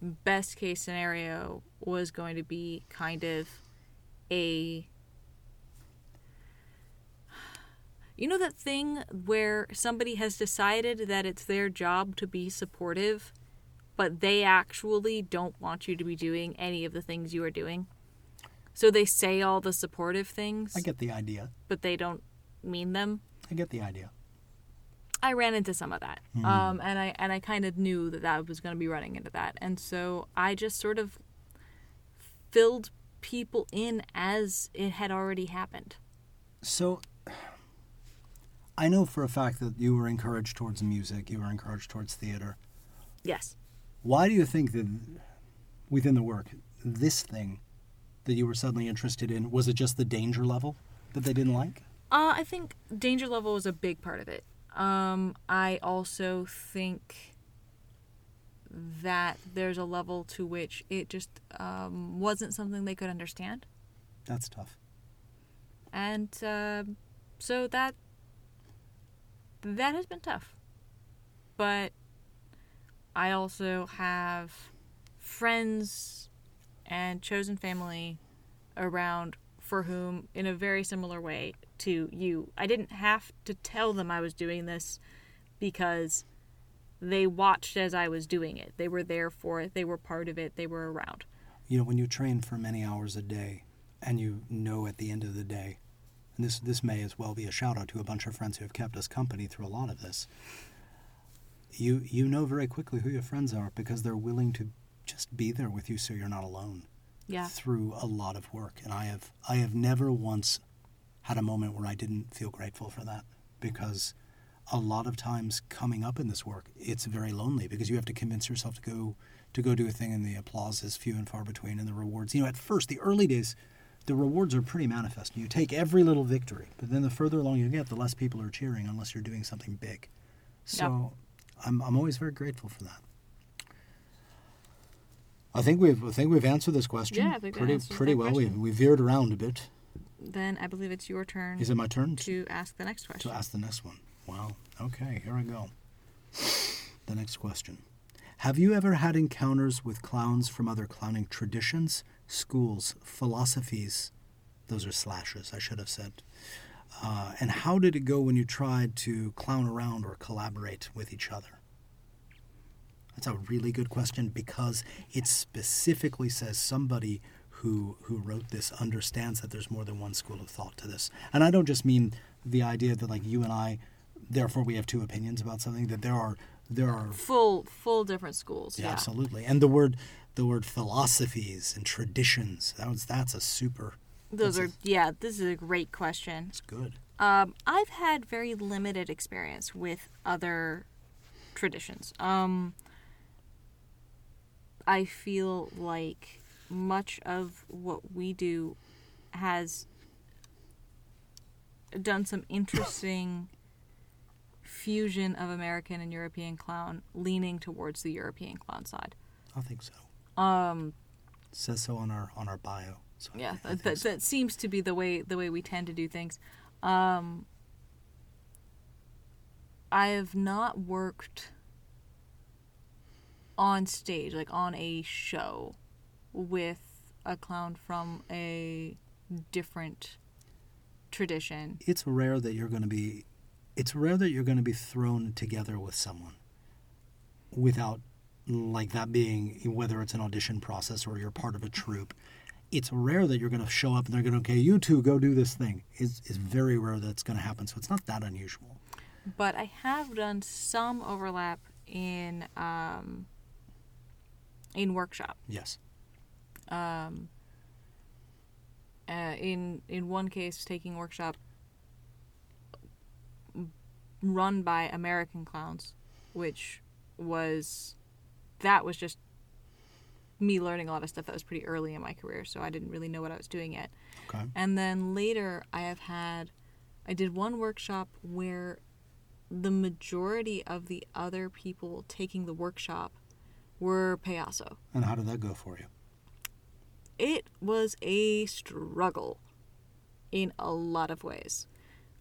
best case scenario was going to be kind of a you know that thing where somebody has decided that it's their job to be supportive but they actually don't want you to be doing any of the things you are doing so they say all the supportive things I get the idea. but they don't mean them I get the idea. I ran into some of that, um, and I and I kind of knew that that was going to be running into that, and so I just sort of filled people in as it had already happened. So, I know for a fact that you were encouraged towards music, you were encouraged towards theater. Yes. Why do you think that within the work, this thing that you were suddenly interested in, was it just the danger level that they didn't like? Uh, I think danger level was a big part of it. Um, I also think that there's a level to which it just um, wasn't something they could understand, That's tough. and um so that that has been tough. But I also have friends and chosen family around for whom, in a very similar way to you, I didn't have to tell them I was doing this because they watched as I was doing it. They were there for it, they were part of it, they were around. You know, when you train for many hours a day and you know at the end of the day, and this, this may as well be a shout out to a bunch of friends who have kept us company through a lot of this, you, you know very quickly who your friends are because they're willing to just be there with you so you're not alone Yeah. through a lot of work. And I have, I have never once had a moment where I didn't feel grateful for that because a lot of times coming up in this work, it's very lonely because you have to convince yourself to go to go do a thing, and the applause is few and far between, and the rewards. You know, at first, the early days, the rewards are pretty manifest. You take every little victory, but then the further along you get, the less people are cheering unless you're doing something big. So, I'm I'm always very grateful for that. I think we've I think we've answered this question Yeah, pretty pretty well. We we veered around a bit. Then I believe it's your turn Is it my turn to ask the next question. to ask the next one. Wow. Okay, here I go. The next question. Have you ever had encounters with clowns from other clowning traditions, schools, philosophies? Those are slashes, I should have said. Uh, and how did it go when you tried to clown around or collaborate with each other? That's a really good question because it specifically says somebody who who wrote this understands that there's more than one school of thought to this. And I don't just mean the idea that like you and I therefore we have two opinions about something that there are there are Full, full different schools. yeah, Yeah. absolutely. And the word the word philosophies and traditions that was that's a super Those are, a- yeah, this is a great question. it's good. Um, I've had very limited experience with other traditions. Um, I feel like much of what we do has done some interesting fusion of American and European clown, leaning towards the European clown side. I think so. Um, It says so on our on our bio. So yeah, I that, that, so. that seems to be the way the way we tend to do things. Um, I have not worked on stage, like on a show, with a clown from a different tradition. it's rare that you're going to be it's rare that you're going to be thrown together with someone without like that being whether it's an audition process or you're part of a troupe it's rare that you're going to show up and they're going to okay you two go do this thing. It's, it's very rare that's going to happen so it's not that unusual. But I have done some overlap in um, in workshop. yes. Um, uh, in in one case taking workshop run by American clowns, which was that was just me learning a lot of stuff that was pretty early in my career, so I didn't really know what I was doing yet. okay And then later, I have had, I did one workshop where the majority of the other people taking the workshop were payaso and how did that go for you it was a struggle in a lot of ways.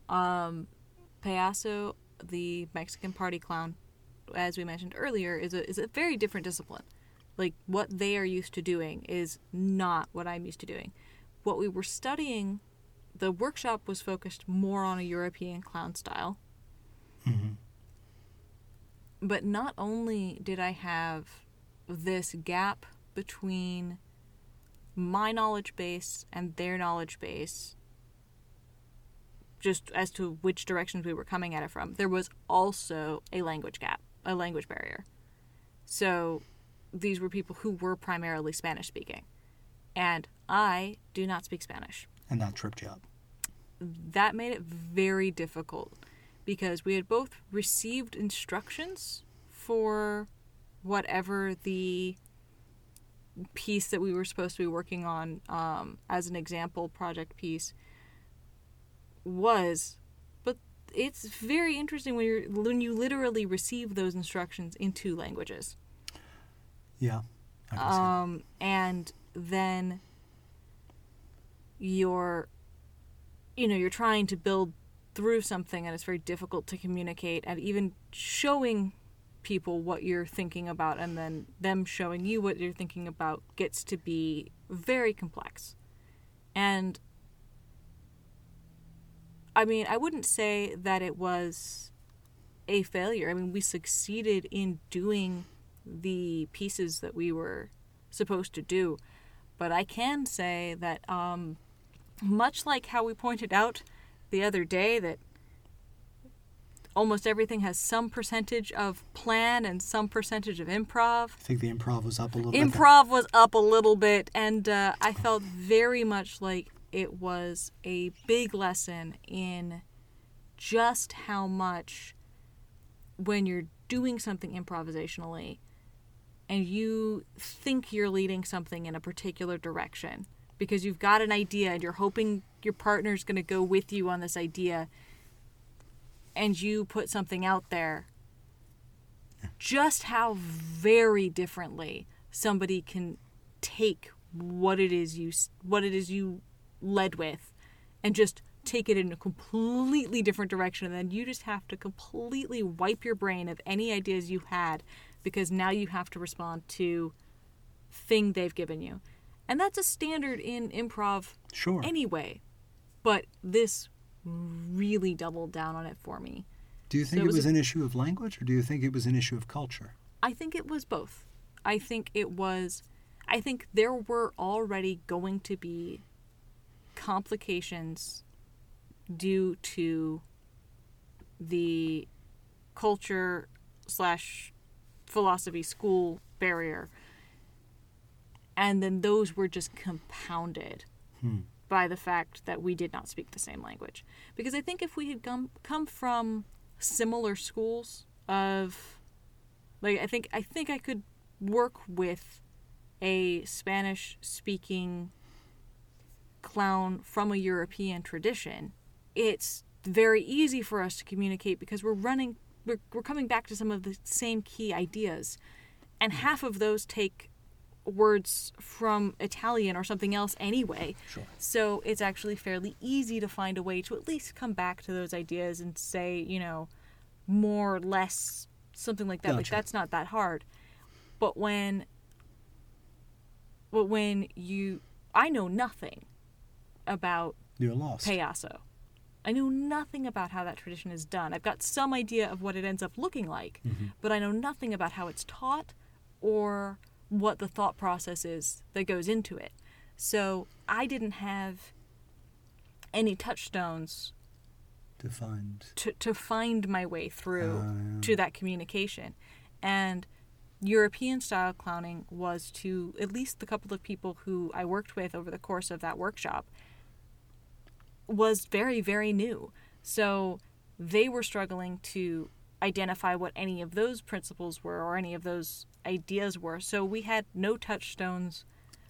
Um, payaso, the Mexican party clown, as we mentioned earlier, is a is a very different discipline. Like what they are used to doing is not what I'm used to doing. What we were studying, the workshop was focused more on a European clown style. Mm-hmm. But not only did I have this gap between my knowledge base and their knowledge base, just as to which directions we were coming at it from, there was also a language gap, a language barrier. So these were people who were primarily Spanish speaking. And I do not speak Spanish. And that tripped you up. That made it very difficult because we had both received instructions for whatever the piece that we were supposed to be working on um, as an example project piece was it's very interesting when you when you literally receive those instructions in two languages Yeah. I can see. um, and then you're you know you're trying to build through something and it's very difficult to communicate and even showing people what you're thinking about and then them showing you what you're thinking about gets to be very complex and i mean i wouldn't say that it was a failure i mean we succeeded in doing the pieces that we were supposed to do but i can say that um, much like how we pointed out the other day that almost everything has some percentage of plan and some percentage of improv. I think the improv was up a little bit. Improv was up a little bit, and uh, I felt very much like it was a big lesson in just how much when you're doing something improvisationally and you think you're leading something in a particular direction because you've got an idea and you're hoping your partner's going to go with you on this idea and you put something out there just how very differently somebody can take what it is you what it is you led with and just take it in a completely different direction and then you just have to completely wipe your brain of any ideas you had because now you have to respond to thing they've given you and that's a standard in improv Sure. anyway but this really doubled down on it for me do you think it it was was a- an issue of language or do you think it was an issue of culture? I think it was both. I think it was. I think there were already going to be complications due to the culture slash philosophy school barrier. And then those were just compounded hmm. by the fact that we did not speak the same language. Because I think if we had come come from similar schools of like I think I think I could work with a Spanish speaking clown from a European tradition. It's very easy for us to communicate because we're running we're, we're coming back to some of the same key ideas and hmm. half of those take words from Italian or something else anyway. Sure. So it's actually fairly easy to find a way to at least come back to those ideas and say, you know, more or less something like that. Like that's not that hard. But when but when you I know nothing about You're lost. payaso. I know nothing about how that tradition is done. I've got some idea of what it ends up looking like, but I know nothing about how it's taught or what the thought process is that goes into it. So I didn't have any touchstones to find. to, to find my way through Ah, yeah. to that communication. And European style clowning was to at least the couple of people who I worked with over the course of that workshop was very, very new. So they were struggling to identify what any of those principles were or any of those ideas were. So we had no touchstones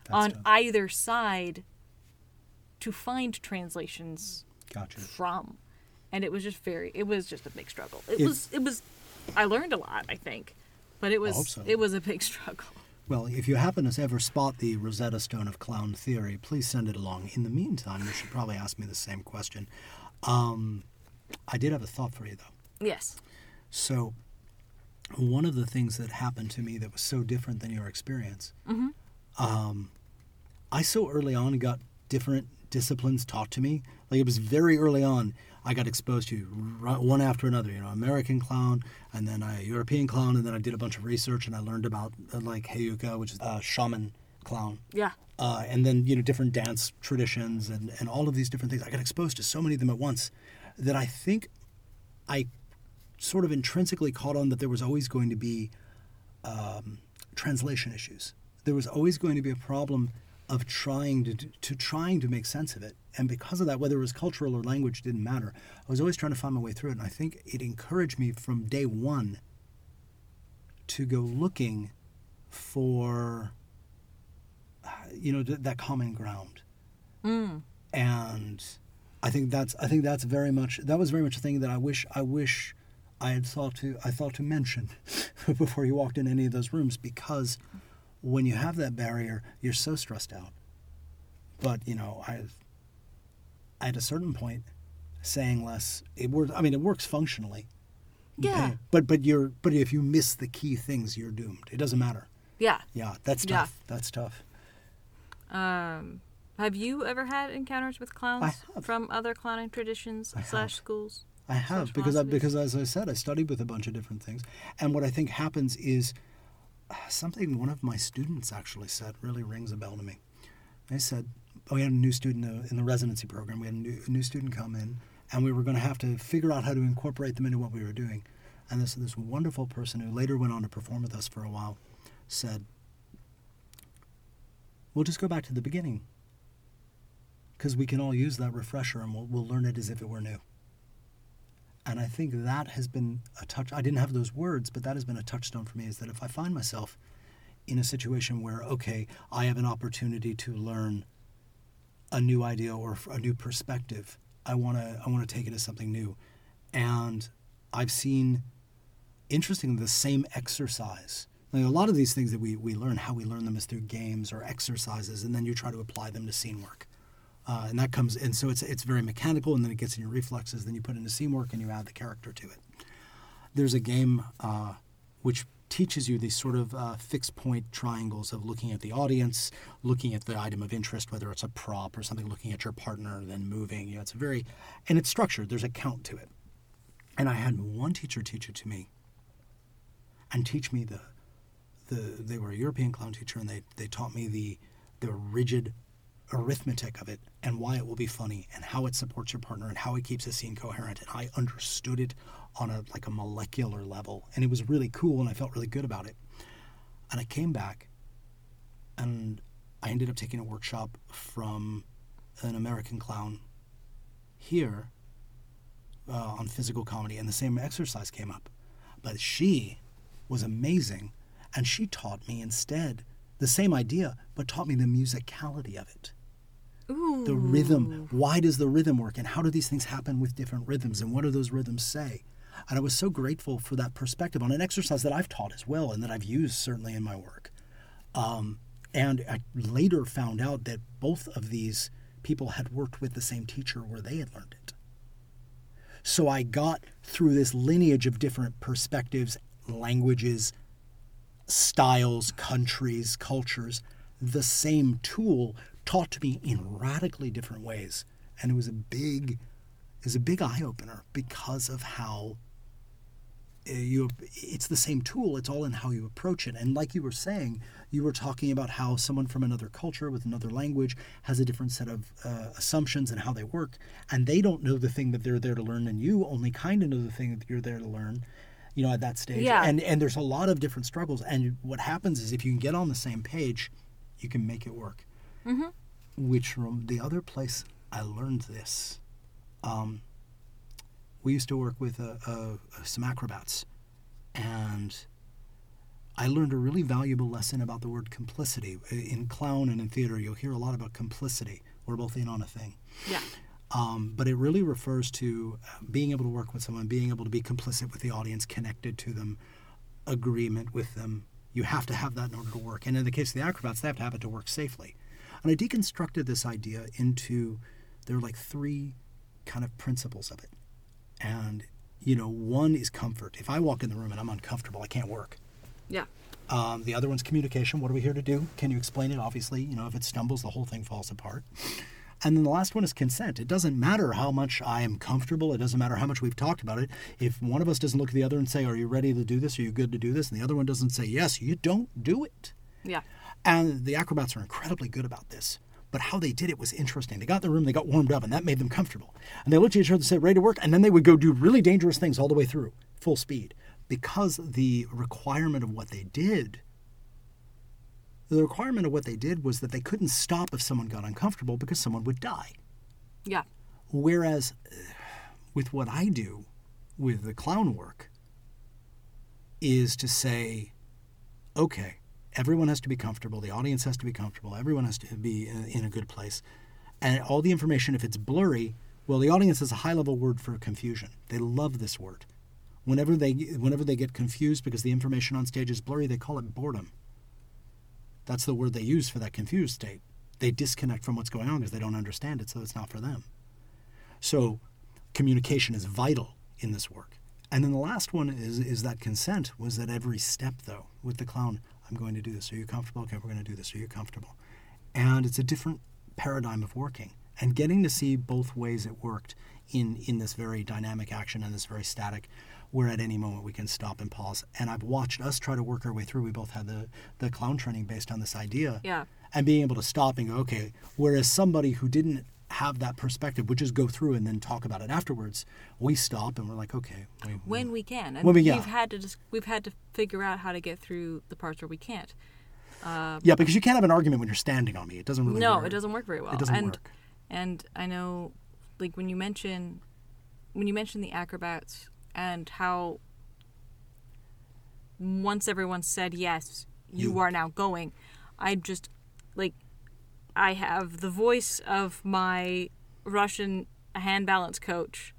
That's on tough. either side to find translations Gotcha. from and it was just very it was just a big struggle it If- was it was i learned a lot i think but it was so. it was a big struggle Well, if you happen to ever spot the Rosetta Stone of clown theory, please send it along. In the meantime, you should probably ask me the same question. Um, I did have a thought for you, though. Yes. So, one of the things that happened to me that was so different than your experience, um, I so early on got different disciplines taught to me. Like it was very early on, I got exposed to one after another. You know, American clown, and then a European clown, and then I did a bunch of research and I learned about uh, like Heyoka, which is a shaman clown Yeah. uh, and then you know different dance traditions and, and all of these different things. I got exposed to so many of them at once that I think I sort of intrinsically caught on that there was always going to be um, translation issues. There was always going to be a problem of trying to to trying to make sense of it, and because of that, whether it was cultural or language didn't matter. I was always trying to find my way through it, and I think it encouraged me from day one to go looking for you know th- that common ground Mm. and i think that's i think that's very much that was very much a thing that i wish i wish i had thought to i thought to mention before you walked in any of those rooms because when you have that barrier you're so stressed out but you know i at a certain point saying less it works i mean it works functionally Yeah. but but you're but if you miss the key things you're doomed it doesn't matter Yeah. yeah that's Yeah. tough that's tough Um, have you ever had encounters with clowns from other clowning traditions I slash have. schools? I have because I, because as I said, I studied with a bunch of different things, and what I think happens is something one of my students actually said really rings a bell to me. They said, oh, "We had a new student uh, in the residency program. We had a new, a new student come in, and we were going to have to figure out how to incorporate them into what we were doing." And this this wonderful person who later went on to perform with us for a while said, "We'll just go back to the beginning." Because we can all use that refresher and we'll, we'll learn it as if it were new. And I think that has been a touch. I didn't have those words, but that has been a touchstone for me. Is that if I find myself in a situation where, okay, I have an opportunity to learn a new idea or a new perspective, I want to I want to take it as something new. And I've seen, interestingly, the same exercise. Like a lot of these things that we, we learn, how we learn them is through games or exercises, and then you try to apply them to scene work. Uh, and that comes, and so it's it's very mechanical, and then it gets in your reflexes. Then you put in into scene work, and you add the character to it. There's a game uh, which teaches you these sort of uh, fixed point triangles of looking at the audience, looking at the item of interest, whether it's a prop or something, looking at your partner, then moving. You know, it's a very, and it's structured. There's a count to it. And I had one teacher teach it to me, and teach me the, the they were a European clown teacher, and they they taught me the the rigid arithmetic of it and why it will be funny and how it supports your partner and how it keeps the scene coherent. And I understood it on a like a molecular level. And it was really cool and I felt really good about it. And I came back and I ended up taking a workshop from an American clown here uh, on physical comedy and the same exercise came up. But she was amazing and she taught me instead the same idea but taught me the musicality of it Ooh. the rhythm. Why does the rhythm work? And how do these things happen with different rhythms? And what do those rhythms say? And I was so grateful for that perspective on an exercise that I've taught as well and that I've used certainly in my work. Um, and I later found out that both of these people had worked with the same teacher where they had learned it. So I got through this lineage of different perspectives, languages, styles, countries, cultures, the same tool taught to me in radically different ways. And it was a big it was a big eye opener because of how uh, you it's the same tool it's all in how you approach it and like you were saying you were talking about how someone from another culture with another language has a different set of uh, assumptions and how they work and they don't know the thing that they're there to learn and you only kind of know the thing that you're there to learn you know at that stage Yeah. and and there's a lot of different struggles and what happens is if you can get on the same page you can make it work Mm-hmm. Which from the other place I learned this. Um, we used to work with uh uh some acrobats, and I learned a really valuable lesson about the word complicity. In clown and in theater, you'll hear a lot about complicity. We're both in on a thing. Yeah. Um, but it really refers to uh, being able to work with someone, being able to be complicit with the audience, connected to them, agreement with them, You have to have that in order to work. And in the case of the acrobats, they have to have it to work safely. And I deconstructed this idea into there are like three kind of principles of it. And, you know, one is comfort. If I walk in the room and I'm uncomfortable, I can't work. Yeah. Um, the other one's communication. What are we here to do? Can you explain it? Obviously, you know, if it stumbles, the whole thing falls apart. And then the last one is consent. It doesn't matter how much I am comfortable. It doesn't matter how much we've talked about it. If one of us doesn't look at the other and say, Are you ready to do this? Are you good to do this? And the other one doesn't say, Yes, you don't do it. Yeah. And the acrobats are incredibly good about this. But how they did it was interesting. They got in the room, they got warmed up, and that made them comfortable. And they looked at each other and said, Ready to work? And then they would go do really dangerous things all the way through, full speed, because the requirement of what they did the requirement of what they did was that they couldn't stop if someone got uncomfortable because someone would die. Yeah. Whereas with what I do with the clown work is to say, okay, everyone has to be comfortable, the audience has to be comfortable, everyone has to be in, in a good place. And all the information, if it's blurry, well, the audience is a high level word for confusion. They love this word. Whenever they, whenever they get confused because the information on stage is blurry, they call it boredom. That's the word they use for that confused state. They disconnect from what's going on because they don't understand it, so it's not for them. So communication is vital in this work. And then the last one is is that consent was that every step though with the clown, I'm going to do this. Are you comfortable? Okay, we're going to do this. Are you comfortable? And it's a different paradigm of working. And getting to see both ways it worked in in this very dynamic action and this very static where at any moment we can stop and pause. And I've watched us try to work our way through. We both had the, the clown training based on this idea. Yeah. And being able to stop and go, okay, whereas somebody who didn't have that perspective would just go through and then talk about it afterwards, we stop and we're like, okay. We, When we can. And When we- yeah. we've had to just we've had to figure out how to get through the parts where we can't. Um, yeah, because you can't have an argument when you're standing on me. It doesn't really no, work. it doesn't work very well. It doesn't and, work. And I know, like when you mention, when you mention the acrobats and how once everyone said yes, you, You- are now going. I just like, I have the voice of my Russian hand balance coach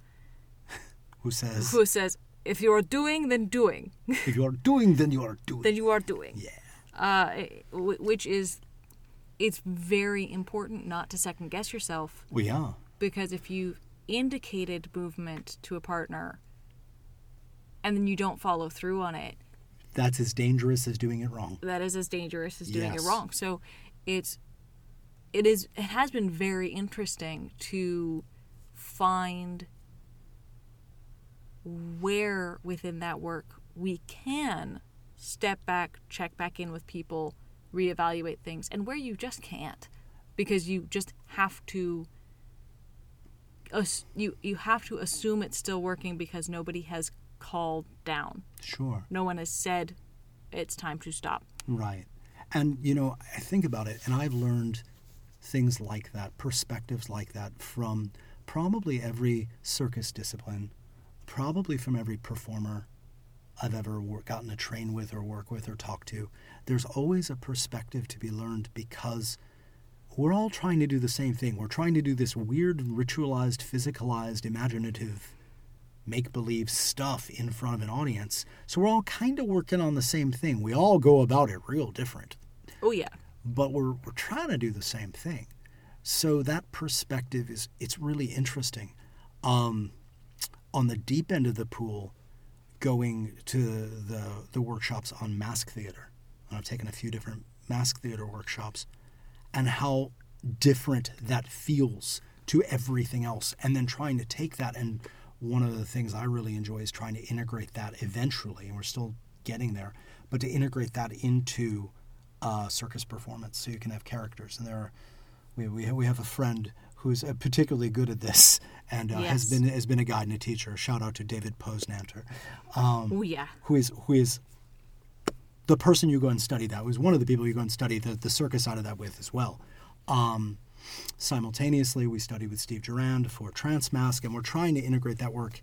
Who says, who says, "If you are doing, then doing, if you are doing, then you are doing. then you are doing." yeah. uh, which is it's very important not to second guess yourself We are. because if you indicated movement to a partner and then you don't follow through on it That's as dangerous as doing it wrong. that is as dangerous as doing Yes. it wrong so it's it is it has been very interesting to find where within that work we can step back check back in with people reevaluate things and where you just can't because you just have to you you have to assume it's still working because nobody has called down Sure. no one has said it's time to stop Right. And, you know, I think about it, and I've learned things like that, perspectives like that from probably every circus discipline, probably from every performer I've ever wor- gotten to train with or work with or talk to. There's always a perspective to be learned because we're all trying to do the same thing. We're trying to do this weird, ritualized, physicalized, imaginative make believe stuff in front of an audience. So we're all kind of working on the same thing. We all go about it real different, oh yeah but we're, we're trying to do the same thing. So that perspective is it's really interesting. Um, on the deep end of the pool, going to the the workshops on mask theater, and I've taken a few different mask theater workshops, and how different that feels to everything else, and then trying to take that and one of the things I really enjoy is trying to integrate that eventually, and we're still getting there, but to integrate that into uh, circus performance so you can have characters. And there are, we, we, we have a friend who's uh, particularly good at this and uh, has been has been a guide and a teacher. Shout out to David Posnanter, um, oh yeah who is who is the person you go and study that was one of the people you go and study the, the circus side of that with as well. Um, simultaneously, we study with Steve Durand for Transmask, and we're trying to integrate that work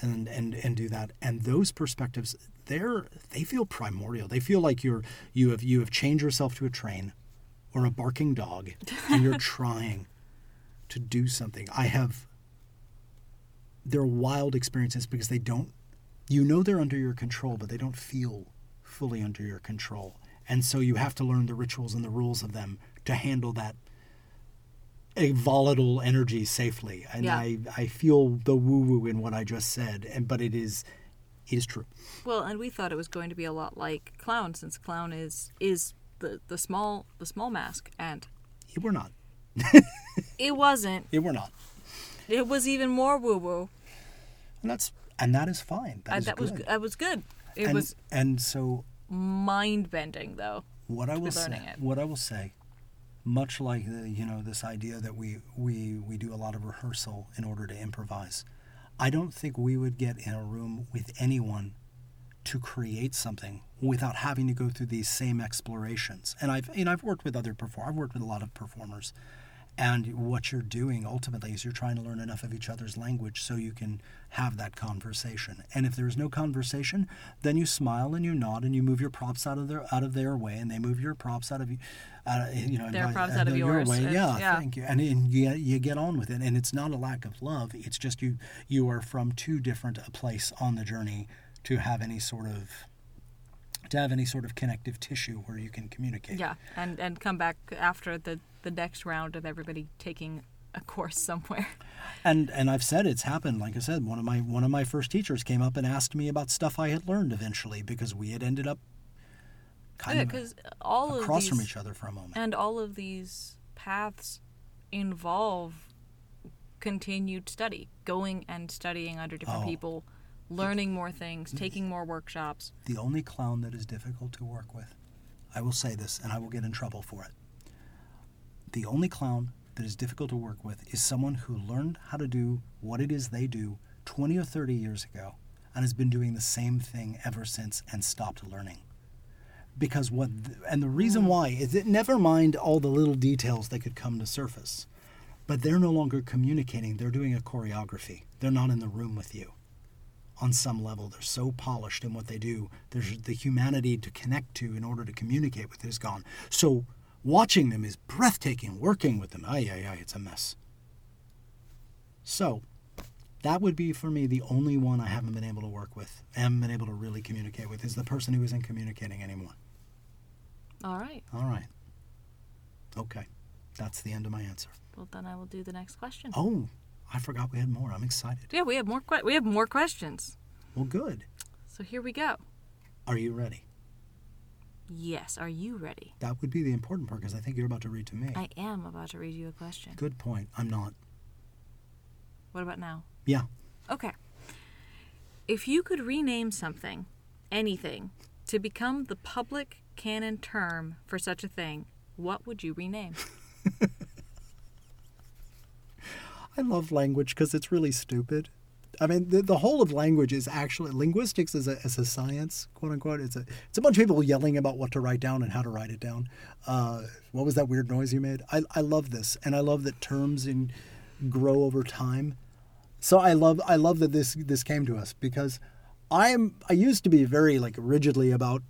and and and do that. And those perspectives, they're they feel primordial. They feel like you're you have you have chained yourself to a train or a barking dog, and you're trying to do something. I have. They're wild experiences because they don't. You know they're under your control, but they don't feel fully under your control. And so you have to learn the rituals and the rules of them to handle that a volatile energy safely. And Yeah. I, I feel the woo woo in what I just said, and but it is it is true. Well, and we thought it was going to be a lot like clown, since clown is is the the small the small mask, and It were not. it wasn't. It were not. It was even more woo woo. And that's and that is fine. That uh, is That was good. that was good. It and, was and so mind bending, though. what I will say, it. what I will say, much like the, you know this idea that we we we do a lot of rehearsal in order to improvise. I don't think we would get in a room with anyone to create something without having to go through these same explorations. And I've and I've worked with other perform I've worked with a lot of performers. And what you're doing ultimately is you're trying to learn enough of each other's language so you can have that conversation. And if there's no conversation, then you smile and you nod and you move your props out of their out of their way, and they move your props out of you, you know, Their props out of your yours, way. Uh, yeah, yeah. thank you. And, and you you get on with it, and it's not a lack of love. It's just you you are from too different a place on the journey to have any sort of to have any sort of connective tissue where you can communicate. Yeah, and and come back after the the next round of everybody taking a course somewhere. And and I've said it's happened. Like I said, one of my one of my first teachers came up and asked me about stuff I had learned eventually because we had ended up kind Yeah, of because all of across these from each other for a moment. and all of these paths involve continued study, going and studying under different Oh. people, learning more things, taking more workshops. the only clown that is difficult to work with, I will say this, and I will get in trouble for it. The only clown that is difficult to work with is someone who learned how to do what it is they do 20 or 30 years ago and has been doing the same thing ever since and stopped learning. Because what, th- and the reason why is that never mind all the little details that could come to surface, but they're no longer communicating, they're doing a choreography. They're not in the room with you on some level. They're so polished in what they do. There's the humanity to connect to in order to communicate with is gone. So watching them is breathtaking. Working with them, ay, ay, ay, it's a mess. So that would be for me the only one I haven't been able to work with, haven't been able to really communicate with, is the person who isn't communicating anymore. All right. All right. Okay. That's the end of my answer. Well, then I will do the next question. Oh, I forgot we had more. I'm excited. Yeah, we have more. Que- we have more questions. Well, good. So here we go. Are you ready? Yes. Are you ready? That would be the important part because I think you're about to read to me. I am about to read you a question. Good point. I'm not. What about now? Yeah. Okay. If you could rename something, anything, to become the public canon term for such a thing, what would you rename? I love language because it's really stupid. I mean, the, the whole of language is actually linguistics is a, as a science, quote unquote. It's a it's a bunch of people yelling about what to write down and how to write it down. Uh, what was that weird noise you made? I, I love this, and I love that terms in, grow over time. So I love I love that this this came to us because I'm I used to be very like rigidly about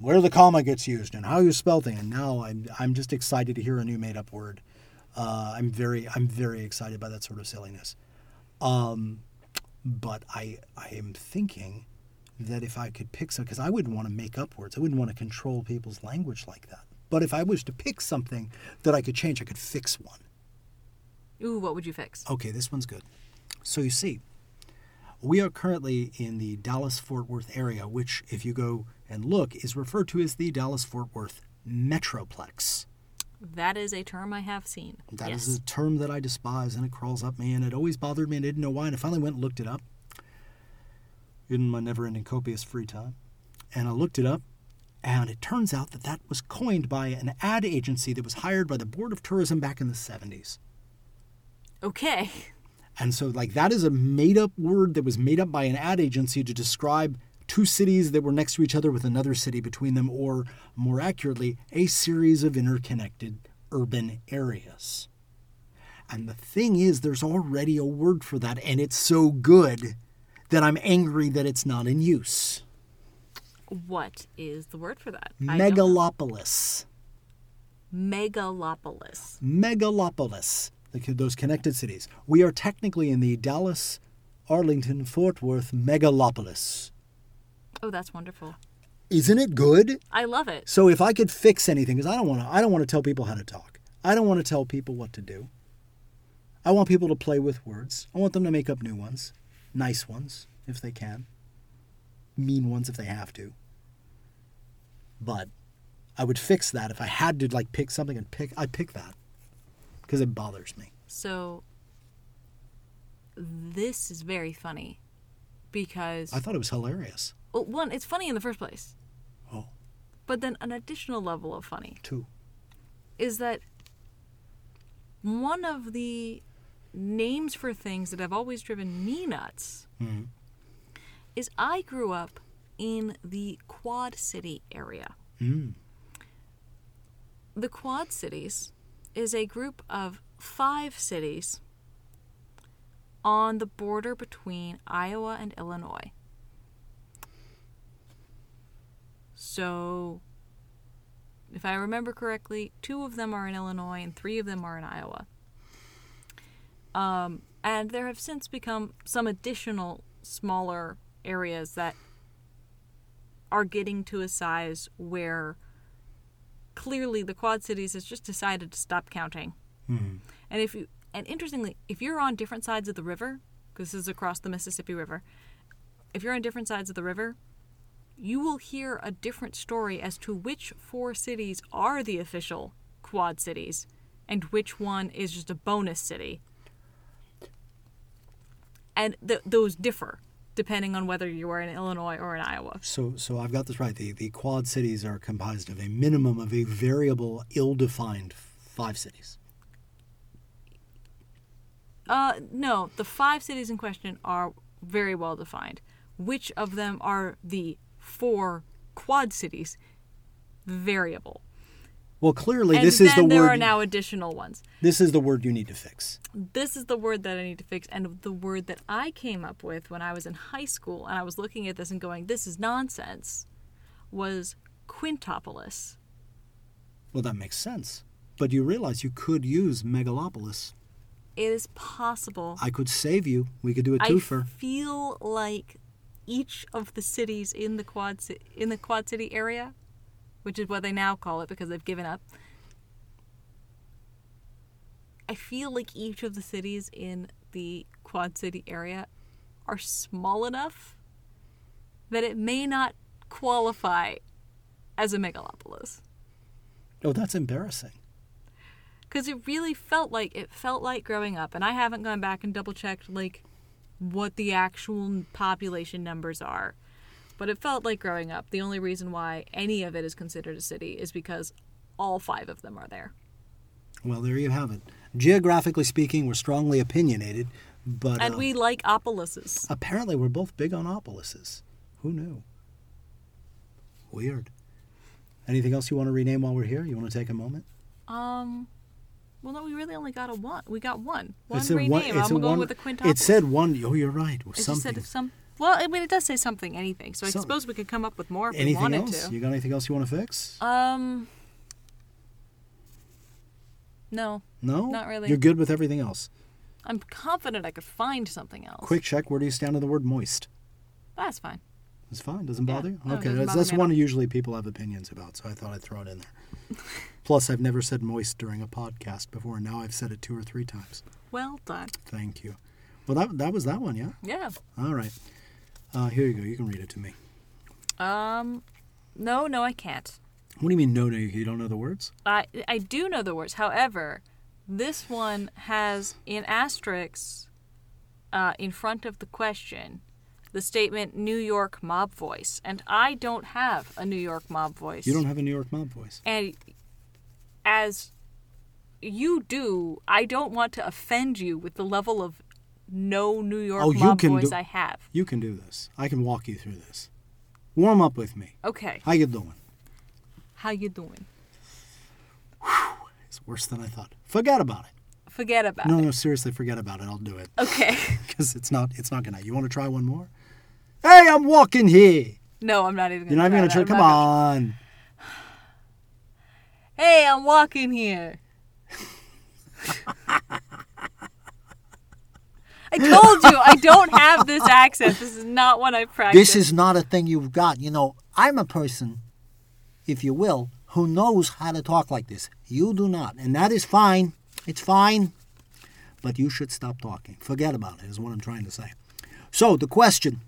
where the comma gets used and how you spell things, and now I'm I'm just excited to hear a new made up word. Uh, I'm very I'm very excited by that sort of silliness. Um, but I I am thinking that if I could pick some, because I wouldn't want to make up words, I wouldn't want to control people's language like that. But if I was to pick something that I could change, I could fix one. Ooh, what would you fix? Okay, this one's good. So you see, we are currently in the Dallas Fort Worth area, which, if you go and look, is referred to as the Dallas Fort Worth Metroplex. That is a term I have seen. That is yes. a term that I despise, and it crawls up me, and it always bothered me, and I didn't know why. And I finally went and looked it up in my never-ending copious free time, and I looked it up, and it turns out that that was coined by an ad agency that was hired by the Board of Tourism back in the 70s. Okay. And so, like, that is a made up word that was made up by an ad agency to describe two cities that were next to each other with another city between them, or more accurately, a series of interconnected urban areas. And the thing is, there's already a word for that, and it's so good that I'm angry that it's not in use. What is the word for that? I don't know. Megalopolis. Megalopolis. Megalopolis. The- Those connected cities. We are technically in the Dallas, Arlington, Fort Worth megalopolis. Oh, that's wonderful. Isn't it good? I love it. So if I could fix anything, because I don't want to, I don't want to tell people how to talk. I don't want to tell people what to do. I want people to play with words. I want them to make up new ones, nice ones if they can, mean ones if they have to. But I would fix that if I had to like pick something and pick. I pick that because it bothers me. So this is very funny because I thought it was hilarious. well, one, it's funny in the first place, Oh, but then an additional level of funny two. is that one of the names for things that have always driven me nuts Mhm. is I grew up in the Quad City area. Mm. The Quad Cities is a group of five cities on the border between Iowa and Illinois. So, if I remember correctly, two of them are in Illinois and three of them are in Iowa. Um, and there have since become some additional smaller areas that are getting to a size where clearly the Quad Cities has just decided to stop counting. Mhm. And if you and interestingly, if you're on different sides of the river, because this is across the Mississippi River, if you're on different sides of the river, you will hear a different story as to which four cities are the official Quad cities and which one is just a bonus city. And th- those differ depending on whether you are in Illinois or in Iowa. So, so I've got this right. The the Quad cities are comprised of a minimum of a variable, ill-defined five cities. Uh, no, the five cities in question are very well defined. Which of them are the four quad cities? Variable. Well, clearly, and this is the there word. There are now additional ones. This is the word you need to fix. This is the word that I need to fix, and the word that I came up with when I was in high school, and I was looking at this and going, "This is nonsense," was quintopolis. Well, that makes sense. But you realize you could use megalopolis. It is possible. I could save you. We could do a twofer. I feel like each of the cities in the quad in the Quad City area, which is what they now call it because they've given up. I feel like each of the cities in the Quad City area are small enough that it may not qualify as a megalopolis. oh, that's embarrassing. because it really felt like it felt like growing up and i haven't gone back and double checked like what the actual population numbers are but it felt like growing up the only reason why any of it is considered a city is because all five of them are there Well, there you have it. Geographically speaking, we're strongly opinionated, but and uh, we like opolises apparently we're both big on opolises. Who knew? Weird. Anything else you want to rename while we're here? You want to take a moment? um well no we really only got a one we got one one rename one- i'm going one- with the quintuple It said one oh you're right. it Something. said some well i mean it does say something anything so i suppose we could come up with more if we anything wanted else? to You got anything else you want to fix? um no no? not really. You're good with everything else. I'm confident I could find something else. Quick check, where do you stand on the word moist? That's fine. It's fine. Doesn't Yeah. bother you? No, it okay, doesn't that's, bother that's me at one all. usually people have opinions about, so I thought I'd throw it in there. Plus, I've never said moist during a podcast before, and now I've said it two or three times. Well done. Thank you. Well, that that was that one, yeah. Yeah. All right. Uh, here you go. You can read it to me. Um, no, no, I can't. What do you mean? No, no, you don't know the words? I I do know the words. However, this one has in asterisks, uh, in front of the question, the statement "New York mob voice," and I don't have a New York mob voice. You don't have a New York mob voice. and as you do, I don't want to offend you with the level of no New York Oh, you mob can voice do- I have. You can do this. I can walk you through this. Warm up with me. Okay, How you doing? how you doing? It's worse than I thought. Forget about it. Forget about No, it. no, no, seriously, forget about it. I'll do it Okay. because it's not. It's not gonna. You want to try one more? Hey, I'm walking here. No, I'm not even. You're Gonna not even gonna try try. Come on. gonna- Hey, I'm walking here. I told you I don't have this accent. This is not what I practiced. This is not a thing you've got. You know, I'm a person, if you will, who knows how to talk like this. You do not. And that is fine. It's fine. But you should stop talking. Forget about it, is what I'm trying to say. So, the question.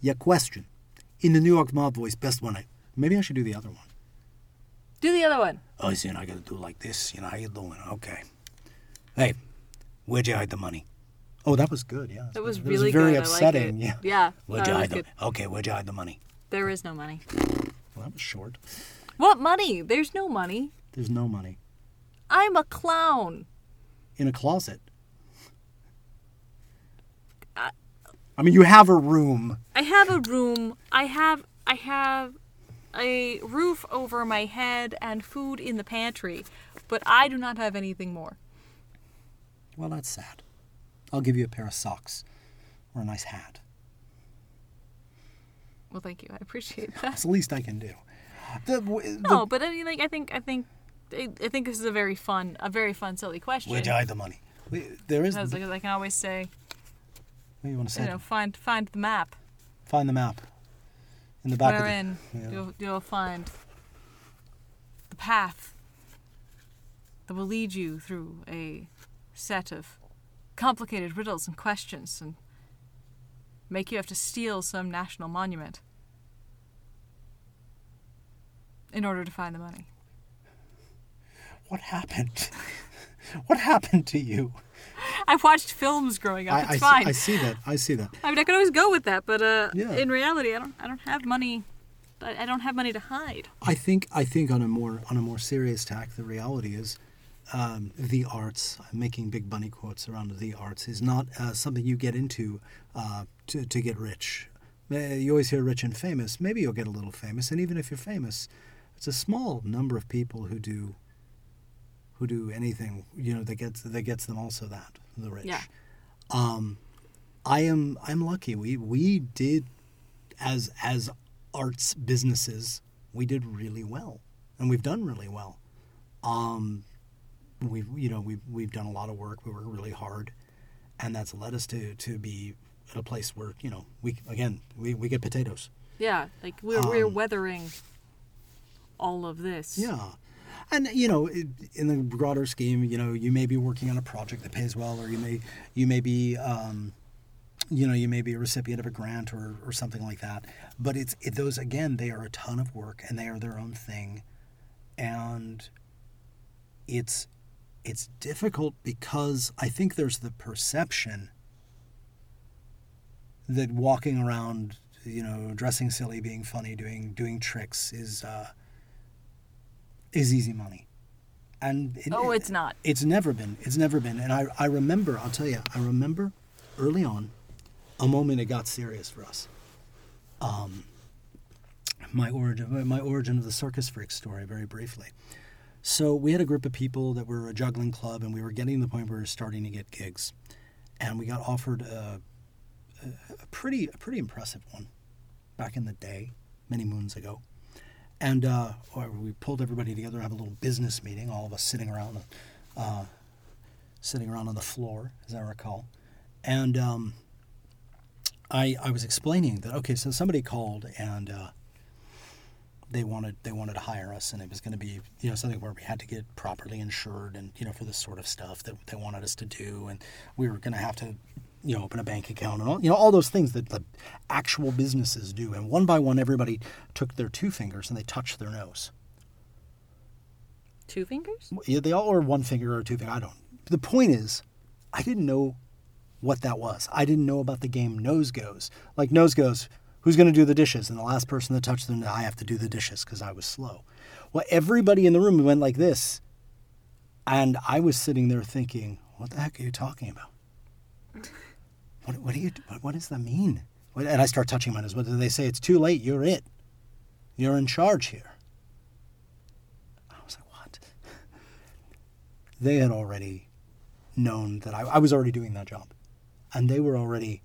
Your question. In the New York mob voice, best one. I, maybe I should do the other one. Do the other one. Oh, see, and I gotta do like this. You know, how you doing? Okay. Hey, where'd you hide the money? Oh, that was good, yeah. That was It really very good. Like upsetting, it. yeah. Yeah. Where'd that you hide the. Okay, where'd you hide the money? There is no money. Well, that was short. What money? There's no money. There's no money. I'm a clown. In a closet. I- I mean, you have a room. I have a room. I have I have a roof over my head and food in the pantry, but I do not have anything more. Well, that's sad. I'll give you a pair of socks or a nice hat. Well, thank you. I appreciate that. It's the least I can do. The, the, No, but I mean, like, I think, I think, I I think this is a very fun, a very fun, silly question. Where'd you hide the money? There is. Because, I can always say, What do you want to say? you know, find find the map. Find the map. In the back of Wherein the. Yeah. you'll you'll find the path that will lead you through a set of complicated riddles and questions and make you have to steal some national monument in order to find the money. What happened? what happened to you? I've watched films growing up. I, it's I, see- fine. I see that. I see that. I mean, I could always go with that, but uh, Yeah. in reality, I don't. I don't have money. I don't have money to hide. I think I think on a more on a more serious tack, the reality is um, the arts. I'm making big bunny quotes around the arts is not uh, something you get into uh, to to get rich. Uh, You always hear rich and famous. Maybe you'll get a little famous, and even if you're famous, it's a small number of people who do who do anything. You know that gets that gets them also that the rich. Yeah. Um, I am I'm lucky. We we did as as arts businesses, we did really well, and we've done really well. Um, we've you know we've we've done a lot of work. We work really hard, and that's led us to to be at a place where you know we again we, we get potatoes. Yeah, like we're we're Um, weathering all of this. Yeah. And you know, it- in the broader scheme, you know, you may be working on a project that pays well, or you may you may be, um, you know, you may be a recipient of a grant or, or something like that. But it's it, those again, they are a ton of work and they are their own thing, and it's it's difficult because I think there's the perception that walking around, you know, dressing silly, being funny, doing doing tricks is. Uh, is easy money. And it, Oh, it's not. It's never been. It's never been. And I, I remember, I'll tell you, I remember early on a moment it got serious for us. Um, my origin, my origin of the circus freak story, very briefly. So we had a group of people that were a juggling club, and we were getting to the point where we were starting to get gigs, and we got offered a, a, a pretty, a pretty impressive one, back in the day, many moons ago and uh, we pulled everybody together to have a little business meeting. All of us sitting around, uh, sitting around on the floor, as I recall, and um, I I was explaining that okay, so somebody called and uh, they wanted they wanted to hire us, and it was going to be you know something where we had to get properly insured, and you know for this sort of stuff that they wanted us to do, and we were going to have to you know, open a bank account and all, you know, all those things that the actual businesses do. And one by one, everybody took their two fingers and they touched their nose. Two fingers? Yeah, they all or one finger or two finger. I don't. The point is, I didn't know what that was. I didn't know about the game nose goes. Like nose goes, who's going to do the dishes? And the last person that touched them, I have to do the dishes because I was slow. Well, everybody in the room went like this, and I was sitting there thinking, "What the heck are you talking about? What, what do you? What, what does that mean?" And I start touching my nose. What do they say? It's too late. You're it. You're in charge here. I was like, "What?" they had already known that I, I was already doing that job. And they were already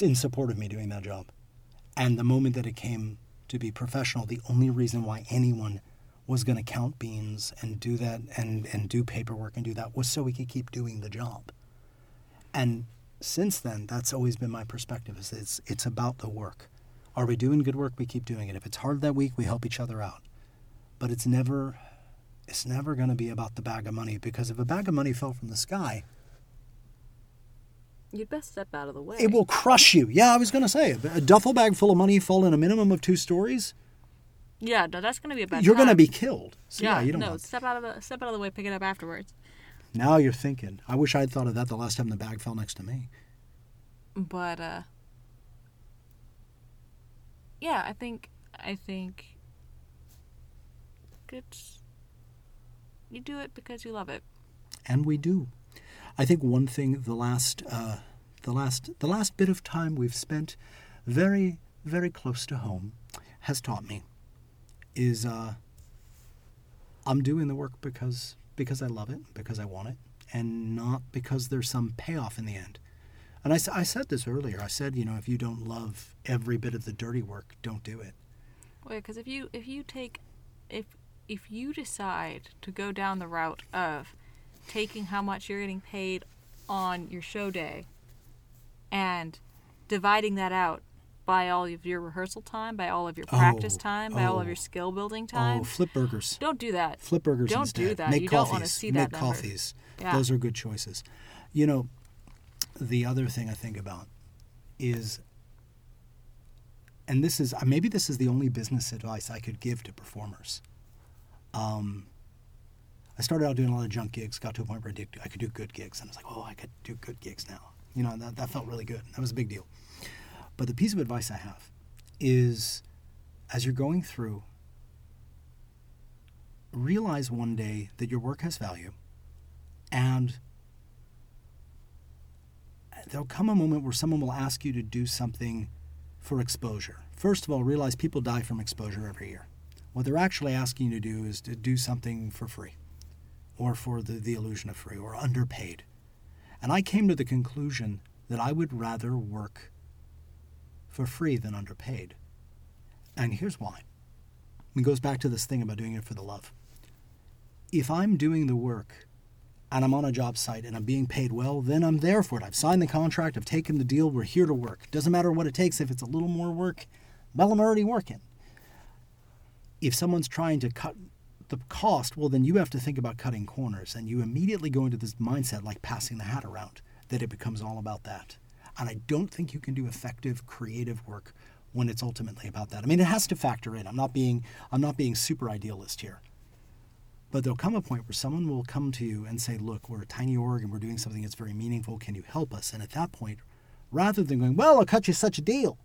in support of me doing that job. And the moment that it came to be professional, the only reason why anyone was going to count beans and do that and, and do paperwork and do that was so we could keep doing the job. And since then, that's always been my perspective is it's, it's about the work. Are we doing good work? We keep doing it. If it's hard that week, we help each other out. But it's never it's never going to be about the bag of money because if a bag of money fell from the sky, You'd best step out of the way. it will crush you. Yeah, I was going to say a duffel bag full of money falling in a minimum of two stories, Yeah, no, that's gonna be a bad. you're going to be killed. So yeah, yeah, you don't no, want. step out of the step out of the way, pick it up afterwards. Now you're thinking. I wish I'd thought of that the last time the bag fell next to me. But uh, yeah, I think I think it's you do it because you love it. and we do. I think one thing the last uh, the last the last bit of time we've spent very very close to home has taught me is uh, I'm doing the work because because I love it because I want it and not because there's some payoff in the end. And I, I said this earlier. I said, you know, if you don't love every bit of the dirty work, don't do it. Wait, because if you if you take if if you decide to go down the route of taking how much you're getting paid on your show day and dividing that out by all of your rehearsal time, by all of your practice Oh, time, by all of oh. your skill building time, Oh, flip burgers. don't do that. Flip burgers Don't instead. do that. Make You coffees. don't wanna see Make that number. coffees. Yeah. Those are good choices. You know, the other thing I think about is, and this is uh, maybe this is the only business advice I could give to performers. Um, I started out doing a lot of junk gigs, got to a point where I, did, I could do good gigs, and I was like, oh, I could do good gigs now. You know, that, that felt really good. That was a big deal. But the piece of advice I have is as you're going through, realize one day that your work has value and there'll come a moment where someone will ask you to do something for exposure. First of all, realize people die from exposure every year. What they're actually asking you to do is to do something for free or for the, the illusion of free or underpaid. And I came to the conclusion that I would rather work for free than underpaid. And here's why. It goes back to this thing about doing it for the love. If I'm doing the work and I'm on a job site and I'm being paid well, then I'm there for it. I've signed the contract, I've taken the deal, we're here to work. Doesn't matter what it takes, if it's a little more work, well, I'm already working. If someone's trying to cut the cost, well, then you have to think about cutting corners. And you immediately go into this mindset like passing the hat around, that it becomes all about that. And I don't think you can do effective creative work when it's ultimately about that. I mean, it has to factor in. I'm not being I'm not being super idealist here. But there'll come a point where someone will come to you and say, "Look, we're a tiny org and we're doing something that's very meaningful. Can you help us?" And at that point, rather than going, "Well, I'll cut you such a deal,"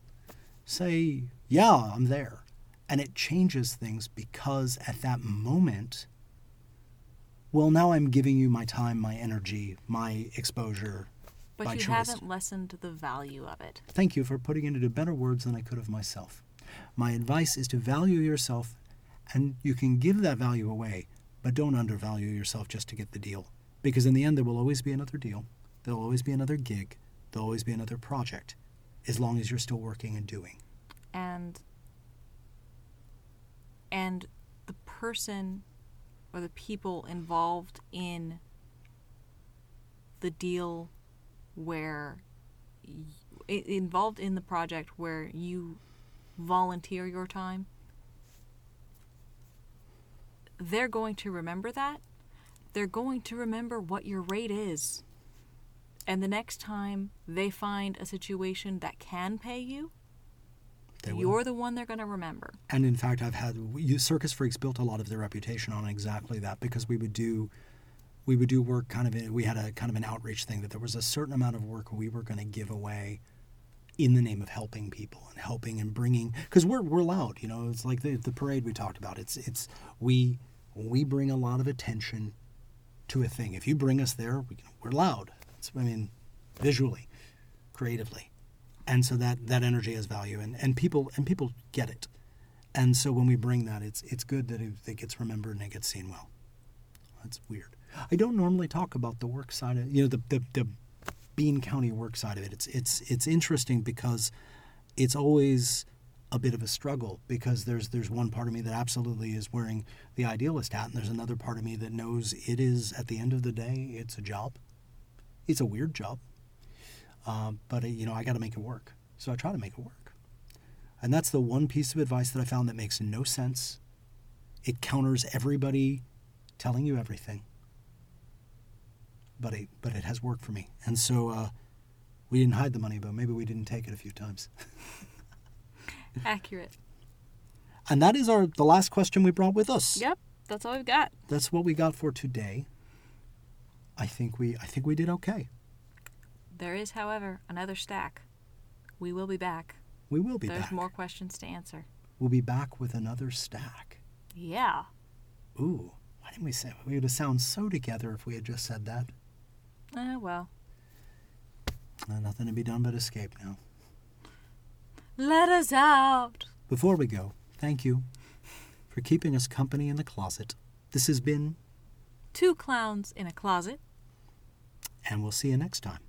say, "Yeah, I'm there." And it changes things because at that moment, well, now I'm giving you my time, my energy, my exposure, But you choice. haven't lessened the value of it. Thank you for putting it into better words than I could of myself. My advice is to value yourself, and you can give that value away, but don't undervalue yourself just to get the deal. Because in the end, there will always be another deal, there'll always be another gig, there'll always be another project, as long as you're still working and doing. and and the person or the people involved in the deal where y- involved in the project where you volunteer your time they're going to remember that. They're going to remember what your rate is. And the next time they find a situation that can pay you They you're the one they're going to remember. And in fact, I've had Circus Freaks built a lot of their reputation on exactly that because we would do, we would do work kind of. In, we had a kind of an outreach thing that there was a certain amount of work we were going to give away, in the name of helping people and helping and bringing because we're we're loud. You know, it's like the the parade we talked about. It's it's we we bring a lot of attention to a thing. If you bring us there, we, we're loud. It's, I mean, visually, creatively and so that that energy has value and, and people and people get it. And so when we bring that it's it's good that it, it gets remembered and it gets seen well. That's weird. I don't normally talk about the work side of you know the, the, the bean county work side of it. It's it's it's interesting because it's always a bit of a struggle because there's there's one part of me that absolutely is wearing the idealist hat and there's another part of me that knows it is at the end of the day it's a job. It's a weird job um, but you know, I got to make it work. So I try to make it work. And that's the one piece of advice that I found that makes no sense. It counters everybody telling you everything. But it, but it has worked for me. And so uh, we didn't hide the money, but maybe we didn't take it a few times. Accurate. And that is our the last question we brought with us. Yep, that's all we've got. That's what we got for today. I think we I think we did okay. There is, however, another stack. We will be back. We will be back. There's back. more questions to answer. We'll be back with another stack. Yeah. Ooh, why didn't we say we would have sounded so together if we had just said that? Eh, well. Uh, nothing to be done but escape now. Let us out. Before we go, thank you for keeping us company in the closet. This has been, Two clowns in a closet. and we'll see you next time.